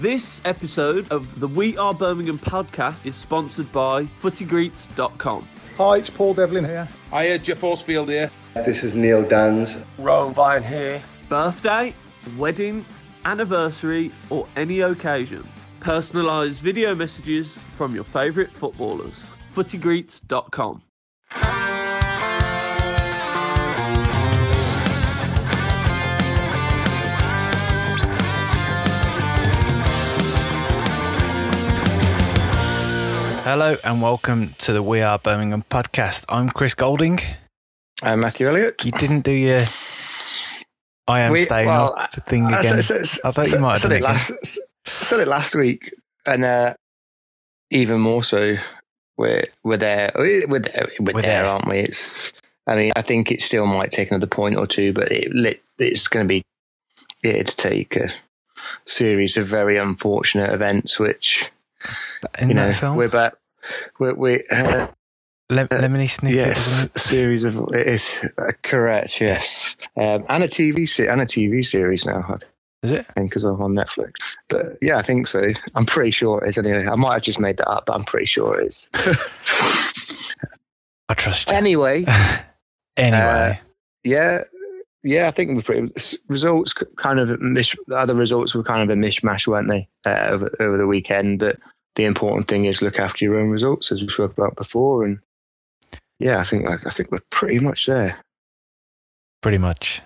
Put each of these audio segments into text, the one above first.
This episode of the We Are Birmingham podcast is sponsored by footygreets.com. Hi, it's Paul Devlin here. Hiya, Geoff Horsfield here. This is Neil Danns. Rowan Vine here. Birthday, wedding, anniversary, or any occasion. Personalised video messages from your favourite footballers. footygreets.com. Hello and welcome to the We Are Birmingham podcast. I'm Chris Golding. I'm Matthew Elliott. You didn't do your I am We- staying well, up thing I again. said- said- I thought you might have done it last, said it last week, and uh, even more so, we're we're there. We're there, we're We're there, there. aren't we? It's. I mean, I think it still might take another point or two, but it, it's going to be to take a series of very unfortunate events, which In you that know film, we're back. We're, we uh, Lem- Lemony Snicket. Yes, a series of it is uh, correct. Yes, um, and a TV se- and a TV series now. Is it? think I'm on Netflix. But yeah, I think so. I'm pretty sure it is. Anyway, I might have just made that up, but I'm pretty sure it is. I trust you. anyway, Anyway, yeah, yeah. I think we're pretty results kind of mish, the other results were kind of a mishmash, weren't they, uh, over, over the weekend? But the important thing is look after your own results, as we spoke about before, and yeah, I think I think we're pretty much there. pretty much.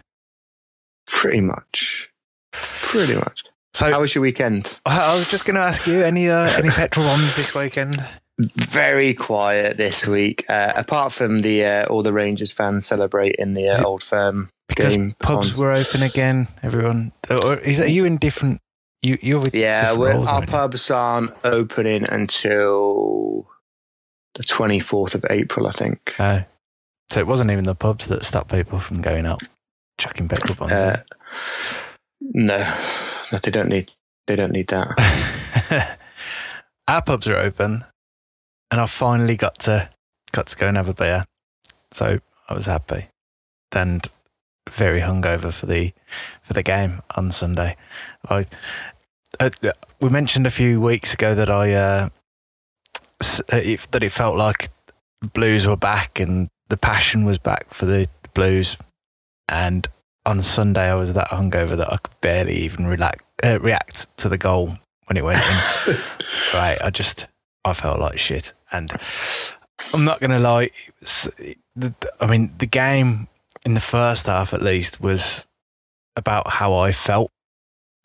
Pretty much. Pretty much. So How was your weekend? I I was just going to ask you any uh, any petrol bombs this weekend? Very quiet this week, uh, apart from the uh, all the Rangers fans celebrating the uh, old firm Because game. pubs on- were open again. Everyone, or is are you in different? You with yeah, we're, roles, our you? pubs aren't opening until the twenty fourth of April, I think. Oh. So it wasn't even the pubs that stopped people from going out, chucking petrol bombs. Uh, no, no, they don't need. They don't need that. Our pubs are open, and I finally got to got to go and have a beer. So I was happy, and very hungover for the for the game on Sunday. I uh, we mentioned a few weeks ago that I uh, uh, it, that it felt like Blues were back and the passion was back for the Blues, and on Sunday I was that hungover that I could barely even relax, uh, react to the goal when it went in. right, I just I felt like shit, and I'm not gonna lie. was- the, I mean, the game in the first half, at least, was about how I felt.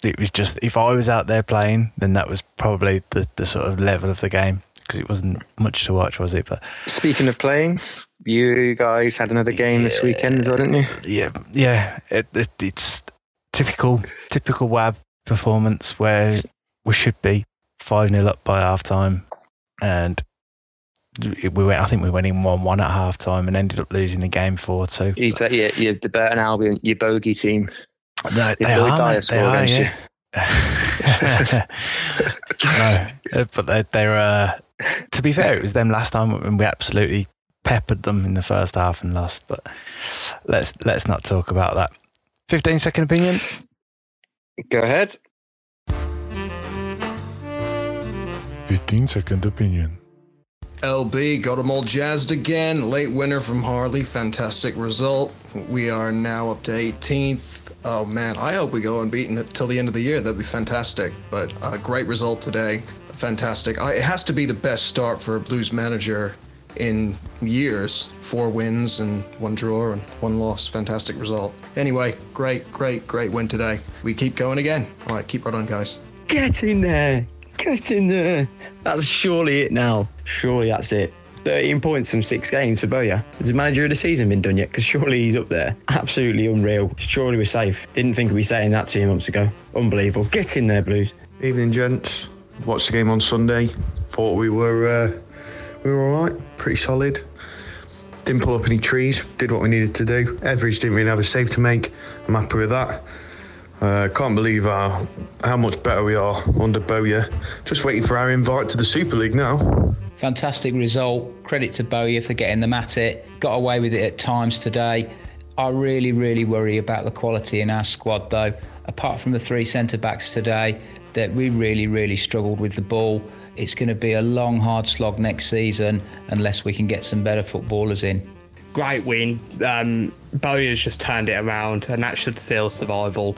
It was just if I was out there playing, then that was probably the, the sort of level of the game because it wasn't much to watch, was it? But Speaking of playing, you guys had another game this weekend, didn't you? yeah, yeah, it, it, it's typical typical WAB performance where we should be five 0 up by half time, and we went. I think we went in one one at half time and ended up losing the game four two. You said yeah, you're the Burton Albion, your bogey team. No, Did they Lloyd are, Dyer they are, yeah. no, but they, they're. Uh, to be fair, it was them last time when we absolutely peppered them in the first half and lost. But let's let's not talk about that. Fifteen second opinions. Go ahead. 15 second opinion. LB got them all jazzed again. Late winner from Harlee. Fantastic result. We are now up to 18th. Oh man, I hope we go unbeaten till the end of the year. That'd be fantastic. But a great result today. Fantastic. It has to be the best start for a Blues manager in years. Four wins and one draw and one loss. Fantastic result. Anyway, great, great, great win today. We keep going again. All right, keep right on, guys. Get in there. Get in there. That's surely it now. Surely that's it. 13 points from six games for Bowyer. Has the manager of the season been done yet? Because surely he's up there. Absolutely unreal. Surely we're safe. Didn't think we'd be saying that two months ago. Unbelievable. Get in there, Blues. Evening, gents. Watched the game on Sunday. Thought we were uh, we were all right, pretty solid. Didn't pull up any trees. Did what we needed to do. Etheridge didn't really have a save to make. I'm happy with that. Uh, can't believe how, how much better we are under Bowyer. Just waiting for our invite to the Super League now. Fantastic result. Credit to Bowyer for getting them at it. Got away with it at times today. I really, really worry about the quality in our squad, though. Apart from the three centre backs today, that we really, really struggled with the ball. It's going to be a long, hard slog next season unless we can get some better footballers in. Great win. Um, Bowyer's just turned it around, and that should seal survival.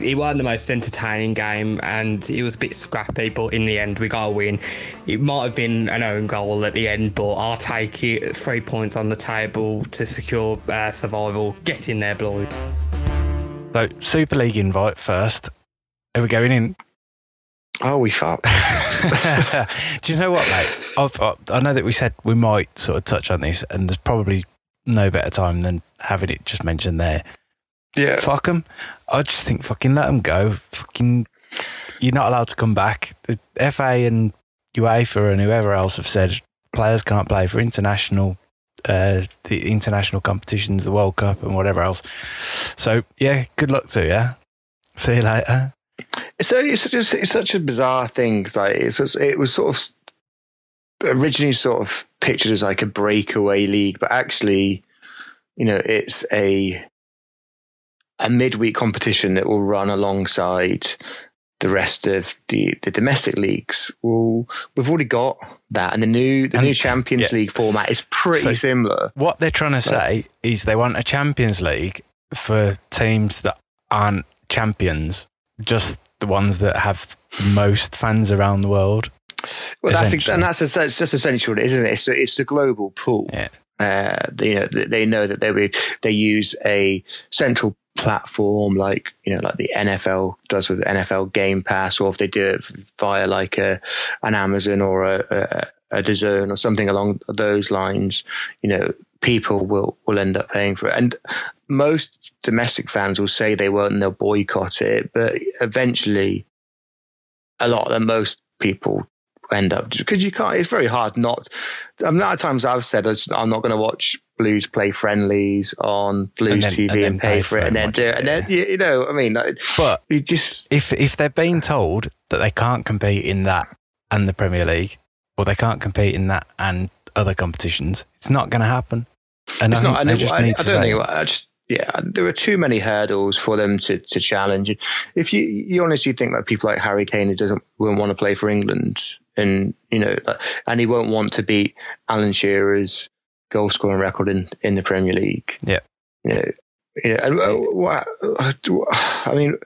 It wasn't the most entertaining game, and it was a bit scrappy, but in the end, we got a win. It might have been an own goal at the end, but I'll take it. Three points on the table to secure uh, survival. Get in there, Bloyd. So, Super League invite first. Are we going in? Oh, we fart. Do you know what, mate? I've, I, I know that we said we might sort of touch on this, and there's probably no better time than having it just mentioned there. Yeah. Fuck them. I just think fucking let them go. Fucking, you're not allowed to come back. The FA and UEFA and whoever else have said players can't play for international, uh, the international competitions, the World Cup and whatever else. So yeah, good luck to you. See you later. So it's just it's such a bizarre thing. Like it's just, it was sort of originally sort of pictured as like a breakaway league, but actually, you know, it's a a midweek competition that will run alongside the rest of the, the domestic leagues. Well, we've already got that, and the new the And- new Champions yeah. League format is pretty So- similar. What they're trying to say is they want a Champions League for teams that aren't champions, just the ones that have most fans around the world. Well, that's and that's that's, that's essentially what it is, isn't it? It's the, it's the global pool. Yeah. Uh, they, you know, they know that they would they use a central platform like you know like the NFL does with the NFL Game Pass, or if they do it via like a an Amazon or a a, a DAZN or something along those lines, you know, people will will end up paying for it. And most domestic fans will say they won't and they'll boycott it, but eventually, a lot of the most people end up because you can't. It's very hard not. The amount of times I've said I'm not going to watch Blues play friendlies on Blues And then- TV and and, pay pay for it, and then do it, and then you, you know, I mean, But you just if if they're being told that they can't compete in that and the Premier League, or they can't compete in that and other competitions, it's not going to happen. And it's I not. And just I, I to don't think. I just yeah, there are too many hurdles for them to to challenge. If you you honestly think that people like Harry Kane doesn't won't want to play for England, and you know, and he won't want to beat Alan Shearer's goal scoring record in in the Premier League. Yeah. you know, you know, and uh, what I mean.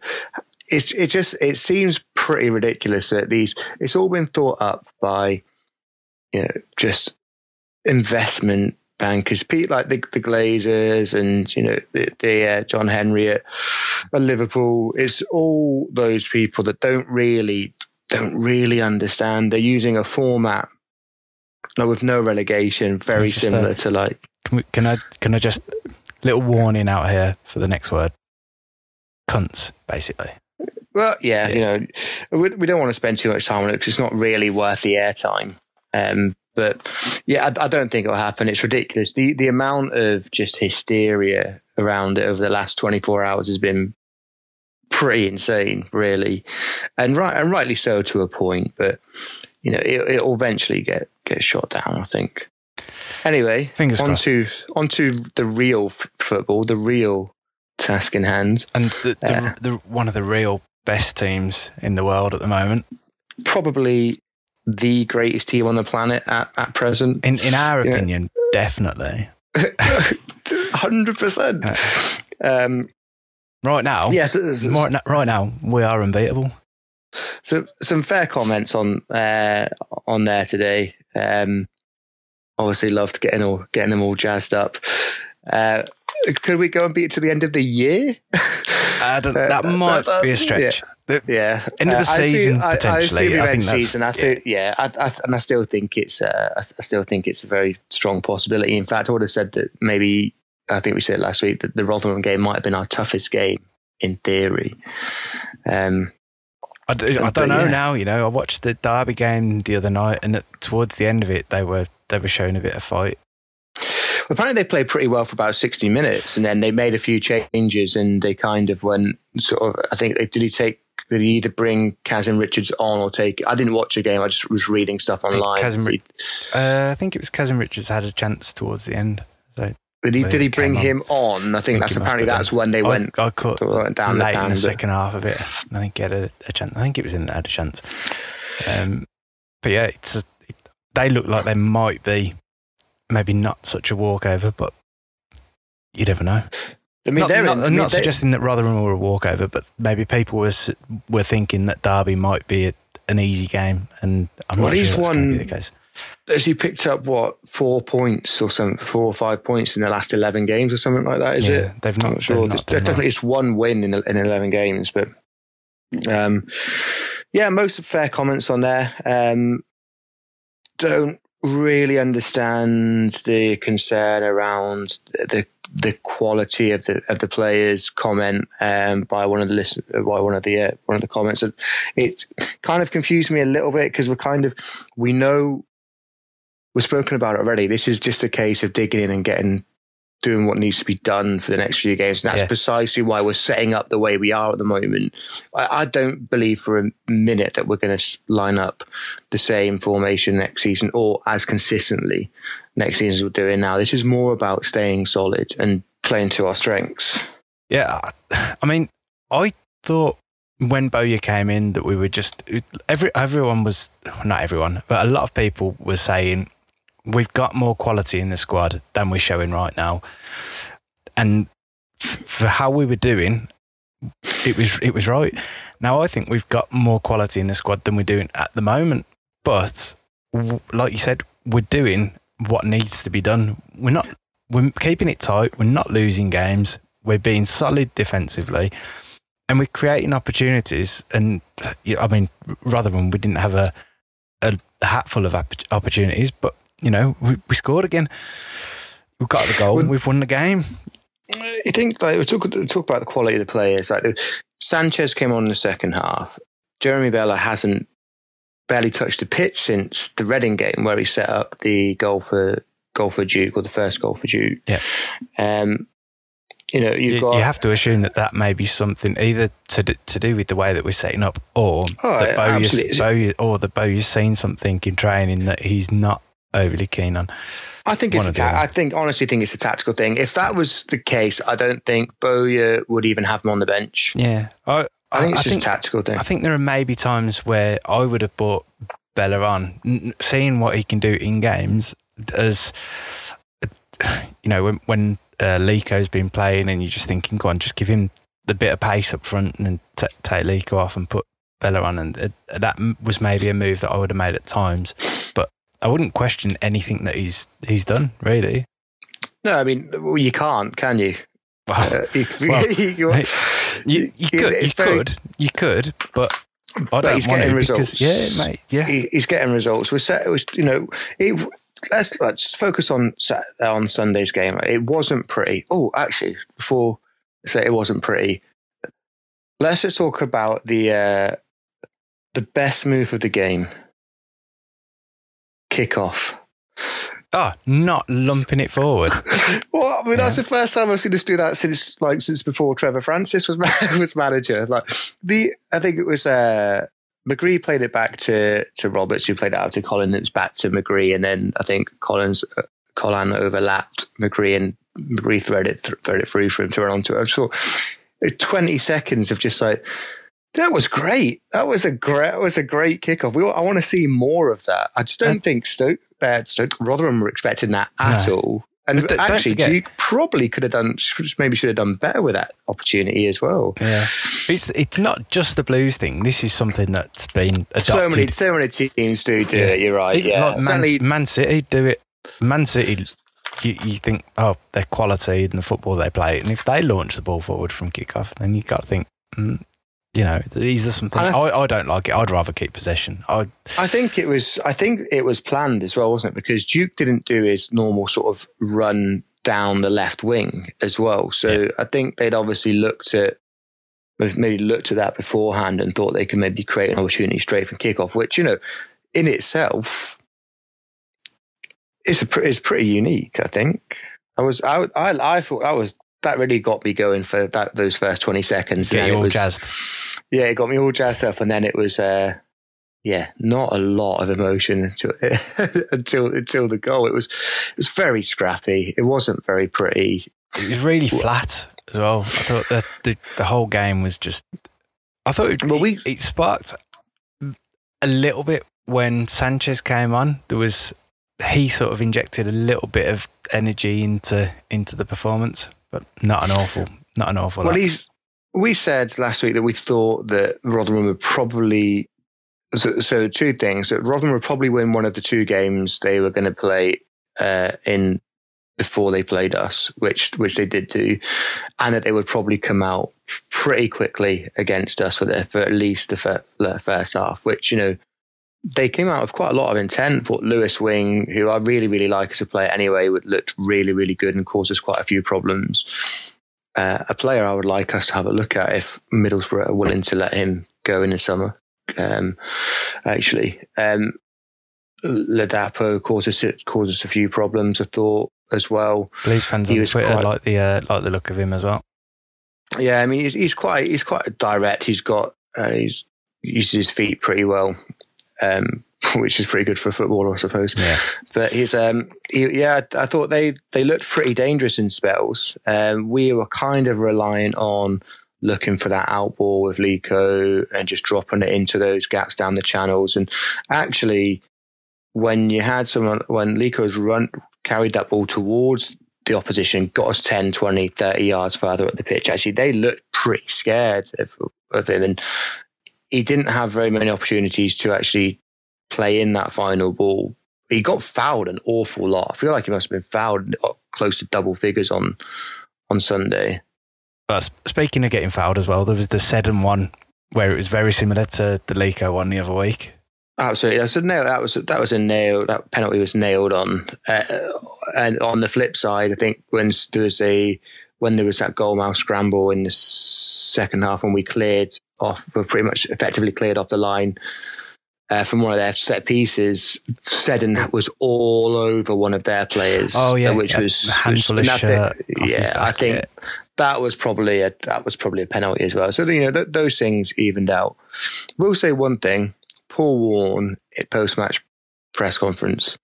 It's it just it seems pretty ridiculous that these it's all been thought up by you know just investment bankers, Pete, like the, the Glazers and, you know, the, the uh, John Henry at, at Liverpool. It's all those people that don't really, don't really understand. They're using a format like, with no relegation, very similar to like, Can, we, can I can I just little warning out here for the next word? Cunts, basically. well, yeah, you know, we, we don't want to spend too much time on it because it's not really worth the airtime. Um, but yeah, I, I don't think it'll happen. It's ridiculous. The the amount of just hysteria around it over the last 24 hours has been pretty insane, really, and right and rightly so to a point. But you know, it, it'll eventually get get shot down. I think. Anyway, Fingers on crossed. to on to the real f- football, the real task in hand. And the, the, Yeah. the, one of the real best teams in the world at the moment. Probably the greatest team on the planet at, at present. In in our opinion, definitely. Hundred percent. Um, Right now, yes. Yeah, right, now, right now, we are unbeatable. so some fair comments on uh, on there today. Um, obviously, loved getting all getting them all jazzed up. Uh, could we go and beat it to the end of the year? I don't, Uh, that might that- be a stretch. The- Yeah, End of the Uh, I see- season, I, I potentially. assume I end think season. I think, yeah, I, I, and I still think it's, uh, I, I still think it's a very strong possibility. In fact, I would have said that maybe I think we said last week that the Rotherham game might have been our toughest game in theory. Um, I, d- I But don't know yeah. now. You know, I watched the Derby game the other night, and at, towards the end of it, they were they were showing a bit of fight. apparently, they played pretty well for about sixty minutes, and then they made a few changes, and they kind of went sort of. I think they did he take. Did he either bring Kazim Richards on or take? I didn't watch the game. I just was reading stuff online. Kazim Uh, I think it was Kazim Richards had a chance towards the end. So Did he, did he bring on. him on? I think think that's apparently that's when they I- went, I caught went down the late pan. in the second half of it. I think he had a, a chance. I think it was in had a chance. Um, but yeah, it's a, it, they look like they might be maybe not such a walkover, but you never know. I mean, not, they're not, in, I I'm mean, not suggesting that Rotherham were a walkover, but maybe people were were thinking that Derby might be a, an easy game, and I'm Well, not sure that's going to won- be the case. Has he picked up what four points or something, four or five points in the last eleven games or something like that? Is Yeah, it? they've I'm not- not sure. they've not there's definitely just one win in in eleven games, but um, yeah, most fair comments on there. Um, don't really understand the concern around the the quality of the of the players. Comment um, by one of the listen by one of the uh, one of the comments. It kind of confused me a little bit because we're kind of we know we've spoken about it already. This is just a case of digging in and getting doing what needs to be done for the next few games. And that's Yeah. precisely why we're setting up the way we are at the moment. I, I don't believe for a minute that we're going to line up the same formation next season or as consistently next season as we're doing now. This is more about staying solid and playing to our strengths. Yeah, I mean, I thought when Bowyer came in that we were just every everyone was not everyone, but a lot of people were saying we've got more quality in the squad than we're showing right now, and f- for how we were doing, it was it was right. Now I think we've got more quality in the squad than we're doing at the moment, but w- like you said, we're doing what needs to be done. We're not we're keeping it tight. We're not losing games. We're being solid defensively, and we're creating opportunities. And uh, I mean, rather than we didn't have a a hatful of opportunities, but you know, we, we scored again. We've got the goal. Well- we've won the game. I think like we talk, talk about the quality of the players. Like Sanchez came on in the second half. Jeremy Bela hasn't barely touched the pitch since the Reading game where he set up the goal for goal for Duke or the first goal for Duke. Yeah. Um, you know, you've You, got you have to assume that that may be something either to do, to do with the way that we're setting up, or Oh, that Bowyer's, absolutely. Bowyer, or that Bowyer's seen something in training that he's not overly keen on. I think it's a ta- I think honestly think it's a tactical thing. If that was the case, I don't think Bowyer would even have him on the bench. Yeah, I, I think it's just think, a tactical thing. I think there are maybe times where I would have brought Bela on, seeing what he can do in games. As you know, when when uh, Leko's been playing, and you're just thinking, go on, just give him the bit of pace up front, and then t- take Leko off and put Bela on, and that was maybe a move that I would have made at times. But I wouldn't question anything that he's he's done, really. no, I mean, well, you can't, can you? Wow. Uh, you, Well, you- You, you could, you very- could, you could, but I But don't he's want getting results. because yeah, mate, yeah. he, he's getting results. We said it was, you know, it, let's let's focus on Sat- on Sunday's game. It wasn't pretty. Oh, actually, before I say it wasn't pretty, let's just talk about the uh, the best move of the game. Kickoff. Oh, not lumping it forward. well, I mean, that's the first time I've seen us do that since like since before Trevor Francis was was manager. Like the, I think it was uh, McGree played it back to to Roberts, who played it out to Collins. It was back to McGree, and then I think Collins uh, Colin overlapped McGree, and McGree threaded it th- threaded it through for him to run onto it. I saw twenty seconds of just like. That was great. That was a great. That was a great kickoff. We, I want to see more of that. I just don't think Stoke, uh, Stoke, Rotherham were expecting that at No. all. And d- actually, you probably could have done, maybe should have done better with that opportunity as well. Yeah, it's it's not just the blues thing. This is something that's been So adopted. many, so many teams do do it. You're right. Yeah, Man, Man City do it. Man City, you, you think, oh, their quality and the football they play, and if they launch the ball forward from kickoff, then you got to think, mm, you know, these are some things I, I- I, don't like it. I'd rather keep possession. I I think it was. I think it was planned as well, wasn't it? Because Duke didn't do his normal sort of run down the left wing as well. So I think they'd obviously looked at maybe looked at that beforehand and thought they could maybe create an opportunity straight from kickoff, which you know, in itself, is a pre- pretty unique. I think. I was. I. I. I thought that was. That really got me going for that those first twenty seconds. get you it all was, jazzed. yeah, it got me all jazzed up, and then it was, uh, yeah, not a lot of emotion until until until the goal. It was it was very scrappy. It wasn't very pretty. It was really flat as well. I thought that the, the whole game was just. I thought it, well, we, it sparked a little bit when Sanchez came on. There was he sort of injected a little bit of energy into into the performance, but not an awful, not an awful. Well, lot. he's. We said last week that we thought that Rotherham would probably. So, so two things that Rotherham would probably win one of the two games they were going to play uh, in before they played us, which which they did do, and that they would probably come out pretty quickly against us for, the, for at least the, fir- the first half. Which you know they came out with quite a lot of intent. Thought Lewis Wing, who I really, really like as a player anyway, would looked really, really good and caused us quite a few problems. Uh, a player I would like us to have a look at if Middlesbrough are willing to let him go in the summer. Um, actually, um, Ladapo causes causes a few problems. I thought as well. Blues fans he on Twitter quite, like the uh, like the look of him as well. Yeah, I mean he's, he's quite he's quite direct. He's got uh, he's uses his feet pretty well um, which is pretty good for a footballer, I suppose. Yeah. But he's, um, he, yeah, I thought they they looked pretty dangerous in spells. Um, we were kind of relying on looking for that out ball with Leko and just dropping it into those gaps down the channels. And actually, when you had someone, when Leko's run carried that ball towards the opposition, got us 10, 20, 30 yards further up the pitch, actually, they looked pretty scared of, of him. And he didn't have very many opportunities to actually play in that final ball. He got fouled an awful lot. I feel like he must have been fouled close to double figures on on Sunday. But speaking of getting fouled as well, there was the Seddon one where it was very similar to the Leko one the other week. Absolutely, that's a nail. That was that was a nail. That penalty was nailed on. Uh, and on the flip side, I think when there was a when there was that goal mouth scramble in the second half when we cleared off, were pretty much effectively cleared off the line uh, from one of their set pieces. Seddon was all over one of their players. Oh yeah, which yeah, was handful which, of shirt. Yeah, I think that was probably a that was probably a penalty as well. So you know th- those things evened out. We'll say one thing: Paul Warne at post match press conference,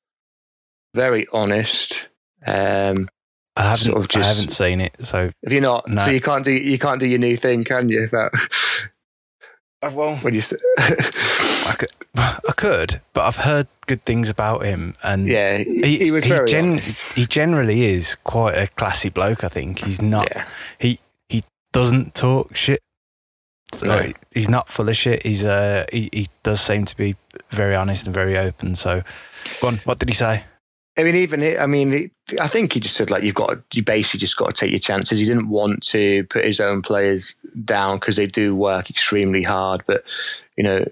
very honest. Um, I haven't. Sort of just, I haven't seen it. So if you're not, no. so you can't do you can't do your new thing, can you? Well, when you, I could, I could, but I've heard good things about him, and yeah, he, he was he very. Gen- he generally is quite a classy bloke. I think he's not. Yeah. He he doesn't talk shit. So No. he's not full of shit. He's uh he, he does seem to be very honest and very open. So, go on. What did he say? I mean, even he, I mean, he, I think he just said like you've got to, you basically just got to take your chances. He didn't want to put his own players down because they do work extremely hard, but you know,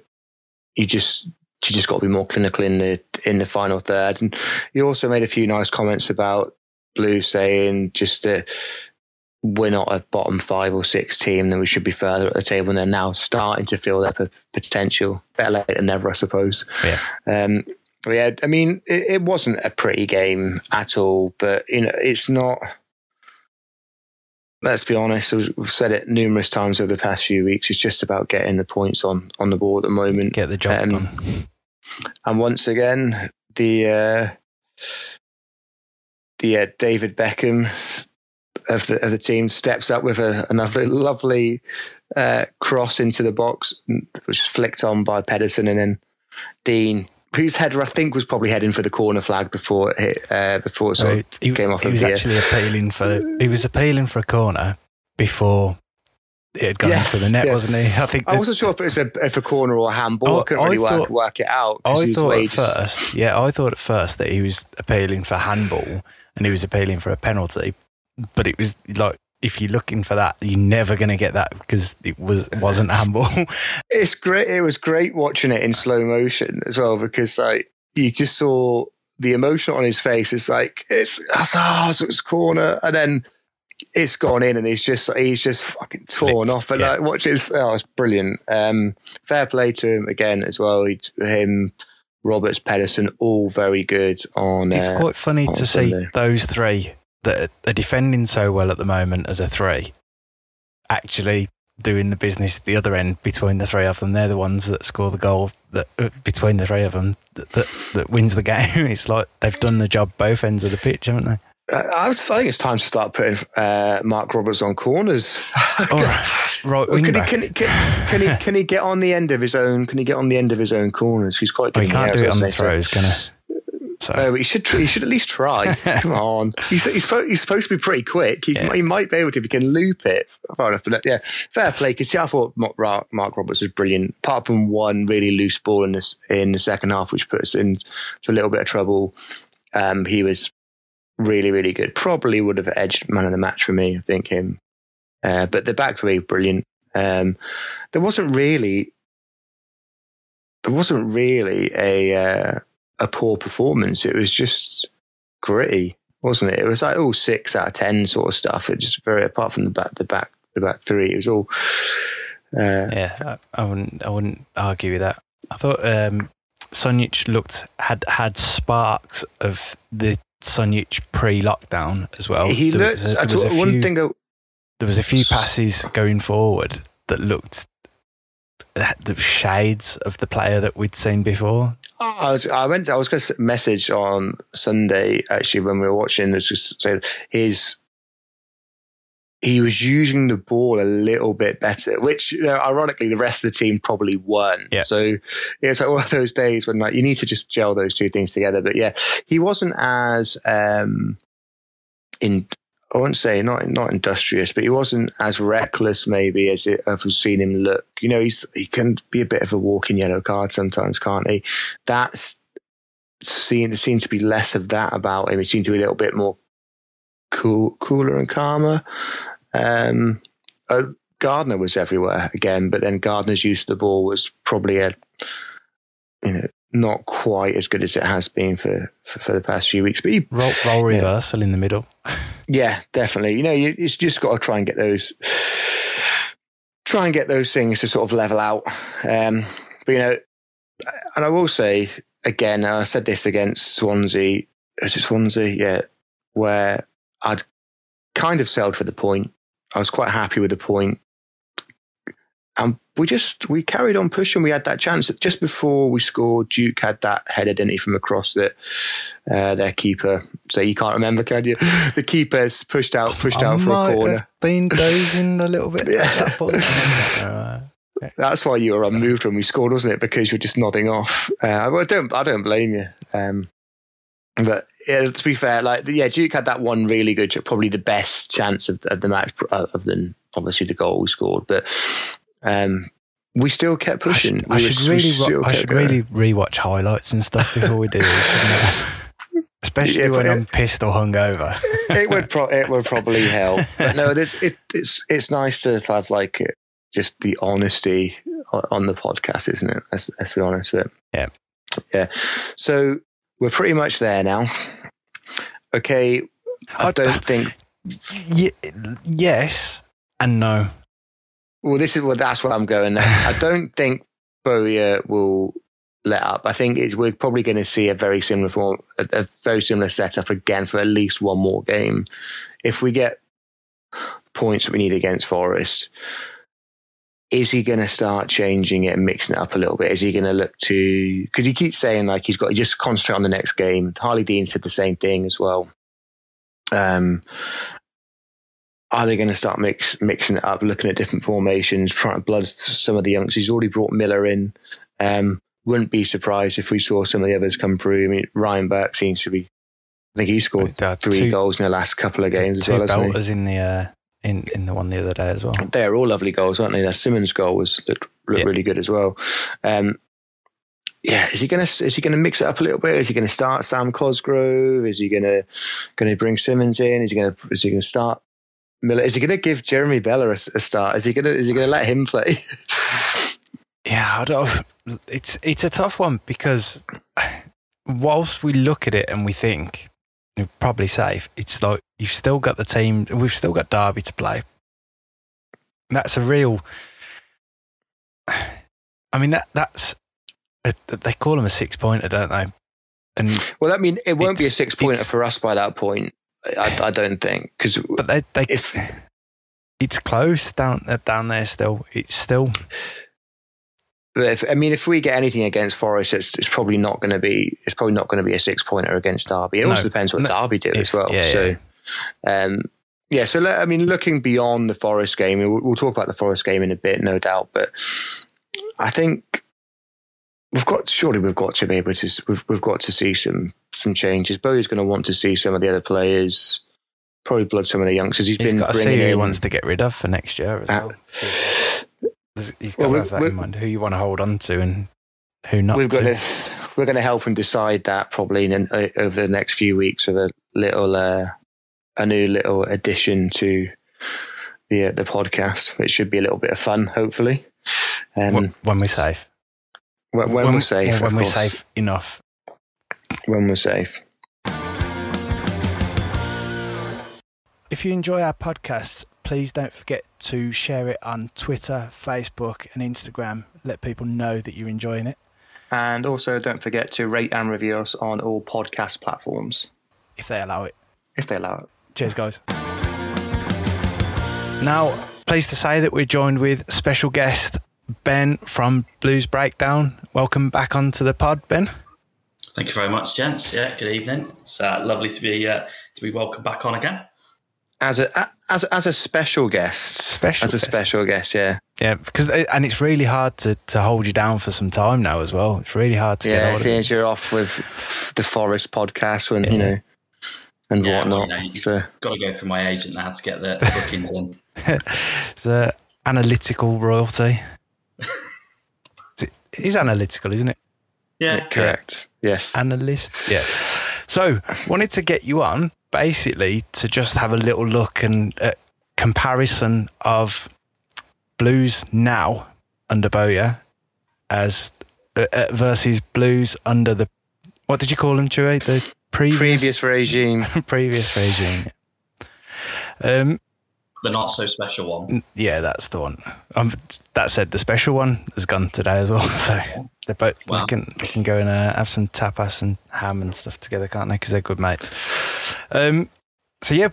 you just you just got to be more clinical in the in the final third. And he also made a few nice comments about Blue saying just that we're not a bottom five or six team, then we should be further at the table. And they're now starting to feel their potential. Better late than never, I suppose. Yeah. Um, yeah, I mean, it, it wasn't a pretty game at all, but you know, it's not. Let's be honest. We've said it numerous times over the past few weeks. It's just about getting the points on on the board at the moment. Get the job Um, done. And once again, the uh, the uh, David Beckham of the of the team steps up with a, another lovely uh, cross into the box, which was flicked on by Pedersen, and then Dean, whose header I think was probably heading for the corner flag before it hit, uh, before it sort of he, came off he was here. actually appealing for he was appealing for a corner before it had gone Yes, into the net, yeah. wasn't he? I think I wasn't sure if it was a, if a corner or a handball. Oh, I couldn't I really work, thought- work it out. I thought at just- first, yeah, I thought at first that he was appealing for handball and he was appealing for a penalty, but it was like if you're looking for that, you're never going to get that because it was wasn't handball. it's great. It was great watching it in slow motion as well because like you just saw the emotion on his face. It's like it's ah, so it's corner, and then it's gone in, and he's just he's just fucking torn Flipped, off. And yeah. like watch his, oh, it's brilliant. Um, fair play to him again as well. He, him, Roberts, Pedersen, all very good on. it's uh, quite funny to see Sunday. those three that are defending so well at the moment as a three actually doing the business at the other end between the three of them. They're the ones that score the goal that uh, between the three of them that, that, that wins the game. It's like they've done the job both ends of the pitch, haven't they? I, was, I think it's time to start putting uh, Marc Roberts on corners. right, right Well, can, he, can, he, can, can, he, can he get on the end of his own? Can he get on the end of his own corners? He's quite Oh, good. he in can't do it on the throws, can he? So but he should. He should at least try. Come on, he's he's, supposed, he's supposed to be pretty quick. He, Yeah. he might be able to if he can loop it far enough. But yeah, fair play. Because I thought Marc, Marc Roberts was brilliant. Apart from one really loose ball in this in the second half, which put us into a little bit of trouble. Um, he was really really good. Probably would have edged man of the match for me. I think him. Uh, but the back three brilliant. Um, there wasn't really there wasn't really a uh, a poor performance. It was just gritty, wasn't it? It was like all six out of ten sort of stuff. It just very apart from the back, the back, the back three. It was all. Uh, yeah, I, I wouldn't I wouldn't argue with that. I thought um, Sunjic looked had had sparks of the Sunjic pre-lockdown as well. he There looked. was there was one few- thing. I, there was a few passes going forward that looked the shades of the player that we'd seen before. I was. I went. I was going to message on Sunday actually when we were watching this. Just say his. He was using the ball a little bit better, which you know, ironically the rest of the team probably weren't. Yeah. So yeah, it's like one of those days when like you need to just gel those two things together. But yeah, he wasn't as um in. I wouldn't say not not industrious, but he wasn't as reckless maybe as it, we've seen him look. You know, he's he can be a bit of a walking yellow card sometimes, can't he? That's seen there seems to be less of that about him. He seems to be a little bit more cool, cooler and calmer. Um, uh, Gardner was everywhere again, but then Gardner's use of the ball was probably a you know not quite as good as it has been for for, for the past few weeks. But he Role, role reversal in the middle. yeah, definitely. You know, you, you just got to try and get those, try and get those things to sort of level out. Um, but you know, and I will say again, I said this against Swansea. Is it Swansea? Yeah, where I'd kind of sailed for the point. I was quite happy with the point. We just we carried on pushing. We had that chance just before we scored. Duke had that header, didn't he, from across that uh, their keeper. So you can't remember, can you? The keeper's pushed out, pushed I out for a corner. been dozing a little bit Yeah. at that That's why you were unmoved when we scored, wasn't it? Because you're just nodding off. Uh, well, I don't, I don't blame you. Um, but yeah, to be fair, like yeah, Duke had that one really good, probably the best chance of, of the match, other than obviously the goal we scored. But um, we still kept I pushing. should, I We should really, I should really rewatch highlights and stuff before we do this. Especially Yeah, when it- I'm pissed or hungover. it would pro- it would probably help. But no, it, it, it's it's nice to have like just the honesty on the podcast, isn't it? Let's, let's be honest with it. Yeah. yeah. So we're pretty much there now. Okay, I I- don't think. Ye- yes and no. Well, this is well. That's what I'm going next. I don't think Bowyer will let up. I think it's, we're probably going to see a very similar form, a, a very similar setup again for at least one more game. If we get points that we need against Forest, is he going to start changing it and mixing it up a little bit? Is he going to look to because he keeps saying like he's got to just concentrate on the next game. Harlee Dean said the same thing as well. Um, are they going to start mix, mixing it up, looking at different formations, trying to blood some of the youngsters? He's already brought Miller in. Um, wouldn't be surprised if we saw some of the others come through. I mean, Ryan Burke seems to be. I think he scored three two- goals in the last couple of games as well, belters in the uh, in in the one the other day as well. They're all lovely goals, aren't they? That Simmons goal was looked, looked Yeah. really good as well. Um, yeah, is he gonna is he gonna mix it up a little bit? Is he gonna start Sam Cosgrove? Is he gonna gonna bring Simmons in? Is he gonna is he gonna start Miller? Is he gonna give Jeremy Bela a, a start? Is he gonna is he gonna let him play? Yeah, I don't. It's it's a tough one because whilst we look at it and we think you're probably safe, it's like you've still got the team. We've still got Derby to play. That's a real. I mean that that's they call them a six pointer, don't they? And well, I mean, it won't be a six pointer for us by that point. I, I don't think because but they they if it's close down uh, down there still. It's still if, I mean, if we get anything against Forest, it's, it's probably not going to be. It's probably not going to be a six pointer against Derby. It No. also depends what No. Derby do as well. yeah, so, um, yeah. So le- I mean, looking beyond the Forest game, we'll, we'll talk about the Forest game in a bit, no doubt. But I think we've got surely we've got to be able to we've we've got to see some some changes. Bowyer's going to want to see some of the other players. Probably blood some of the youngsters. He's He's been got to see who he wants to get rid of for next year as Uh, well. He's got Well, to have that in mind. Who you want to hold on to and who not we've got to. we're going to help him decide that probably in, uh, over the next few weeks with a little uh, a new little addition to the uh, the podcast, which should be a little bit of fun, hopefully. Um, When- when we're when, when we're safe, when we're course. safe enough. when we're safe. If you enjoy our podcast, please don't forget to share it on Twitter, Facebook, and Instagram. Let people know that you're enjoying it. And also, don't forget to rate and review us on all podcast platforms if they allow it. if they allow it. Cheers, guys. Now, pleased to say that we're joined with special guest Ben from Blues Breakdown. Welcome back onto the pod, Ben. Thank you very much, gents. Yeah, good evening. It's uh, lovely to be uh, to be welcomed back on again. As a as as a special guest, Special as a guest. special guest, yeah, Yeah, because and it's really hard to, to hold you down for some time now as well. It's really hard to get yeah. hold of you. Since you're off with the Forest podcast, when you know, and Yeah, well, whatnot. you know, so Got to go through my agent now to get the, the bookings in. It's uh, analytical royalty. Is it- it is analytical, isn't it? Yeah, correct. Yes. Analyst. Yeah. So, wanted to get you on basically to just have a little look and uh, comparison of Blues now under Bowyer as uh, uh, versus Blues under the what did you call them, Chewy? The previous previous regime. previous regime. Um, The not so special one. yeah, that's the one. Um, that said, the special one has gone today as well. So they're both Wow. they can they can go and uh, have some tapas and ham and stuff together, can't they? Because they're good mates. Um, so yeah,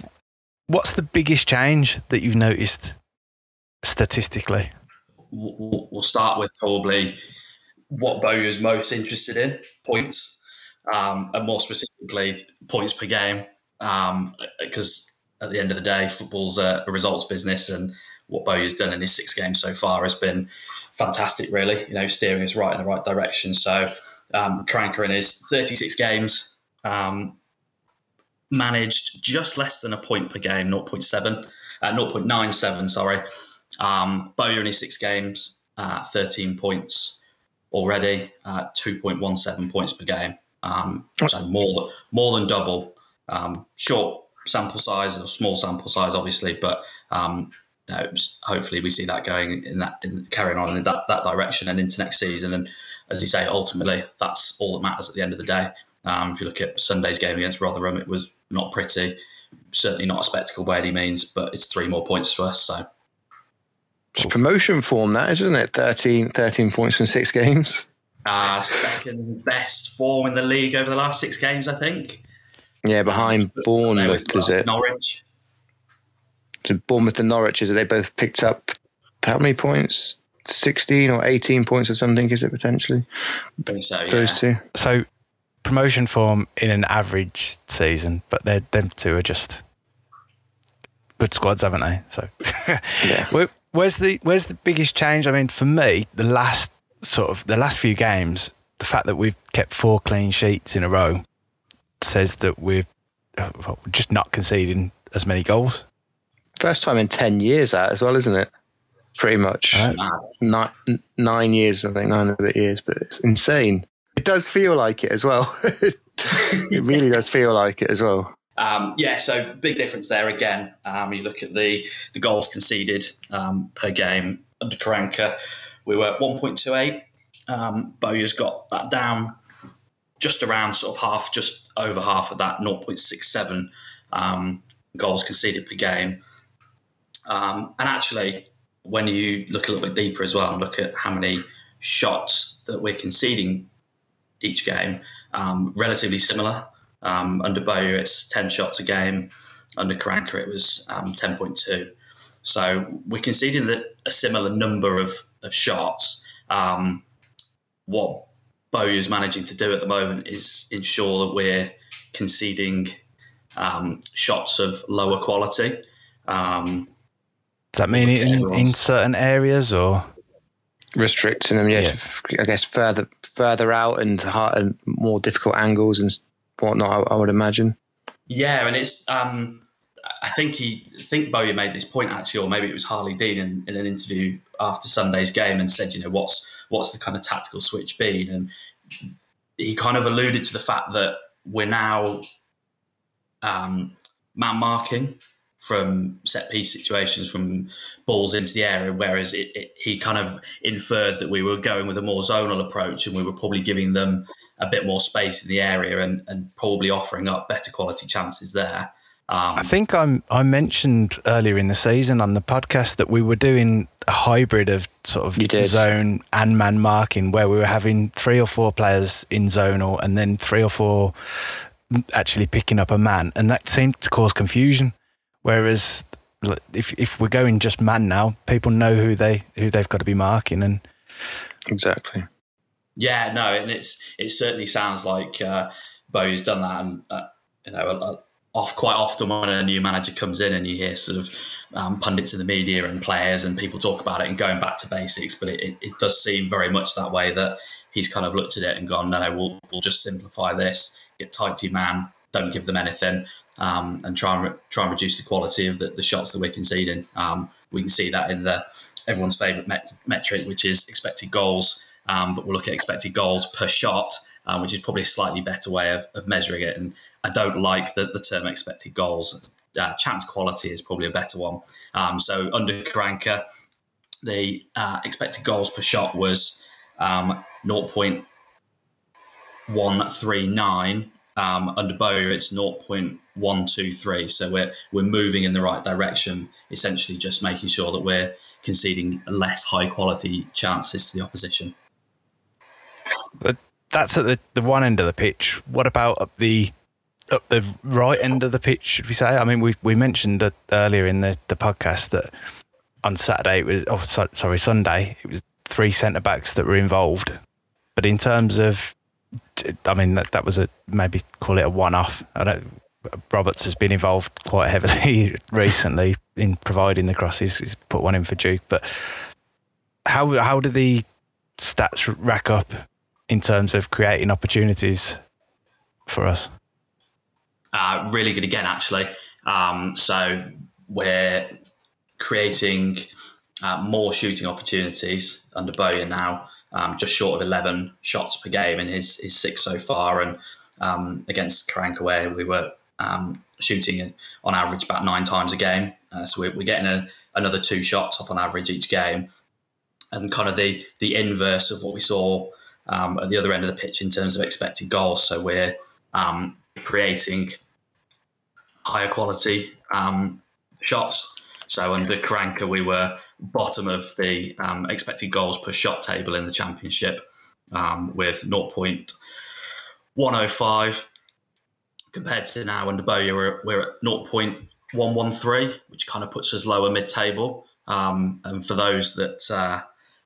what's the biggest change that you've noticed statistically? We'll, start with probably what Bowyer's most interested in points, um, and more specifically points per game. Because at the end of the day, football's a, a results business, and what Bowyer's done in his six games so far has been fantastic. Really, you know, steering us right in the right direction. So, um, Karanka in his 36 games. Um, managed just less than a point per game, 0.7, uh, 0.97, sorry. Um, Bowyer in his six games, uh, 13 points already, uh, 2.17 points per game. Um, so more than, more than double. Um, short sample size, or small sample size, obviously, but um, you know, hopefully we see that going in that, in, carrying on in that, that direction and into next season. And as you say, ultimately, that's all that matters at the end of the day. Um, if you look at Sunday's game against Rotherham, it was not pretty, certainly not a spectacle by any means, but it's three more points for us. So It's promotion form, that isn't it? 13, 13 points from six games. uh, second best form in the league over the last six games, I think. Yeah, behind Bournemouth, is it? Norwich. So Bournemouth and Norwich, is it? They both picked up how many points? 16 or 18 points or something, is it potentially? I think so, yeah. Those two. So promotion form in an average season, but they're, them two are just good squads, haven't they? So Where, where's the where's the biggest change? I mean, for me, the last sort of the last few games, the fact that we've kept four clean sheets in a row says that we're uh, just not conceding as many goals. First time in 10 years, that as well, isn't it? Pretty much. Nine, nine years, I think, nine and a bit years, but it's insane. It does feel like it as well. it really does feel like it as well. Um, yeah, so big difference there again. Um, you look at the the goals conceded um, per game under Karanka, we were at 1.28. Um, Bowyer's got that down just around sort of half, just over half of that 0.67 um, goals conceded per game. Um, and actually, when you look a little bit deeper as well and look at how many shots that we're conceding each game, um, relatively similar. Um, under Bowyer, it's 10 shots a game. Under Karanka, it was um, 10.2. So we're conceding a similar number of, of shots. Um, what Bowyer's managing to do at the moment is ensure that we're conceding um, shots of lower quality. Um, Does that mean in, in certain areas or restricting them? Yes, yeah. I guess further further out and, hard, and more difficult angles and whatnot. I, I would imagine. Yeah, and it's. Um, I think he, I think Bowyer made this point actually, or maybe it was Harlee Dean in, in, an interview after Sunday's game and said, you know, what's what's the kind of tactical switch been? And he kind of alluded to the fact that we're now um, man marking from set piece situations, from balls into the area, whereas it, it, he kind of inferred that we were going with a more zonal approach and we were probably giving them a bit more space in the area and, and probably offering up better quality chances there. Um, I think I'm, I mentioned earlier in the season on the podcast that we were doing a hybrid of sort of zone and man marking, where we were having three or four players in zonal and then three or four actually picking up a man, and that seemed to cause confusion. Whereas if if we're going just man now, people know who they who they've got to be marking, and exactly. Yeah, no, and it's it certainly sounds like uh, Bo's done that, and uh, you know, off quite often when a new manager comes in and you hear sort of um, pundits in the media and players and people talk about it and going back to basics. But it, it, it, does seem very much that way that he's kind of looked at it and gone, no, we'll, we'll just simplify this, get tight to man, don't give them anything. Um, and try and re- try and reduce the quality of the, the shots that we're conceding. Um, we can see that in the everyone's favourite met- metric, which is expected goals. Um, but we'll look at expected goals per shot, um, which is probably a slightly better way of, of measuring it. And I don't like the, the term expected goals. Uh, chance quality is probably a better one. Um, so under Karanka, the uh, expected goals per shot was um, 0.139. Um, under Bowyer, it's 0.123. So we're we're moving in the right direction. Essentially, just making sure that we're conceding less high quality chances to the opposition. But that's at the, the one end of the pitch. What about up the up the right end of the pitch, should we say? I mean, we we mentioned that earlier in the, the podcast that on Saturday it was, oh, so, sorry, Sunday it was three centre backs that were involved. But in terms of, I mean, that that was a maybe call it a one off. I don't. Roberts has been involved quite heavily recently in providing the crosses. He's put one in for Duke, but how how do the stats rack up in terms of creating opportunities for us? Uh, really good again, actually. Um, so we're creating uh, more shooting opportunities under Bowyer now, um, just short of 11 shots per game in his, his six so far. And um, against Karanka, where we were um, shooting on average about nine times a game. Uh, so we're, we're getting a, another two shots off on average each game. And kind of the, the inverse of what we saw um, at the other end of the pitch in terms of expected goals. So we're um, creating higher quality um, shots. So under Karanka, we were bottom of the um, expected goals per shot table in the championship um, with 0.105 compared to now under Bowyer, we're, we're at 0.113, which kind of puts us lower mid-table. Um, and for those that uh,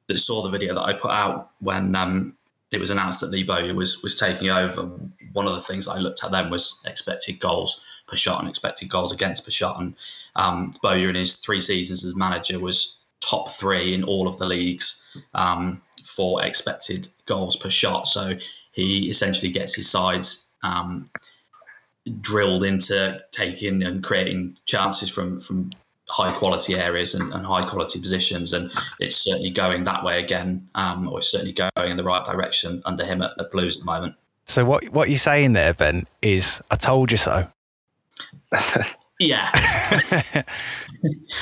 that saw the video that I put out when um, it was announced that Bowyer was was taking over, one of the things I looked at then was expected goals per shot and expected goals against per shot. And um, Bowyer in his three seasons as manager was top three in all of the leagues um, for expected goals per shot. So he essentially gets his sides um, drilled into taking and creating chances from from high quality areas and, and, high quality positions. And it's certainly going that way again, um, or it's certainly going in the right direction under him at, at Blues at the moment. So what what you're saying there, Ben, is I told you so. yeah.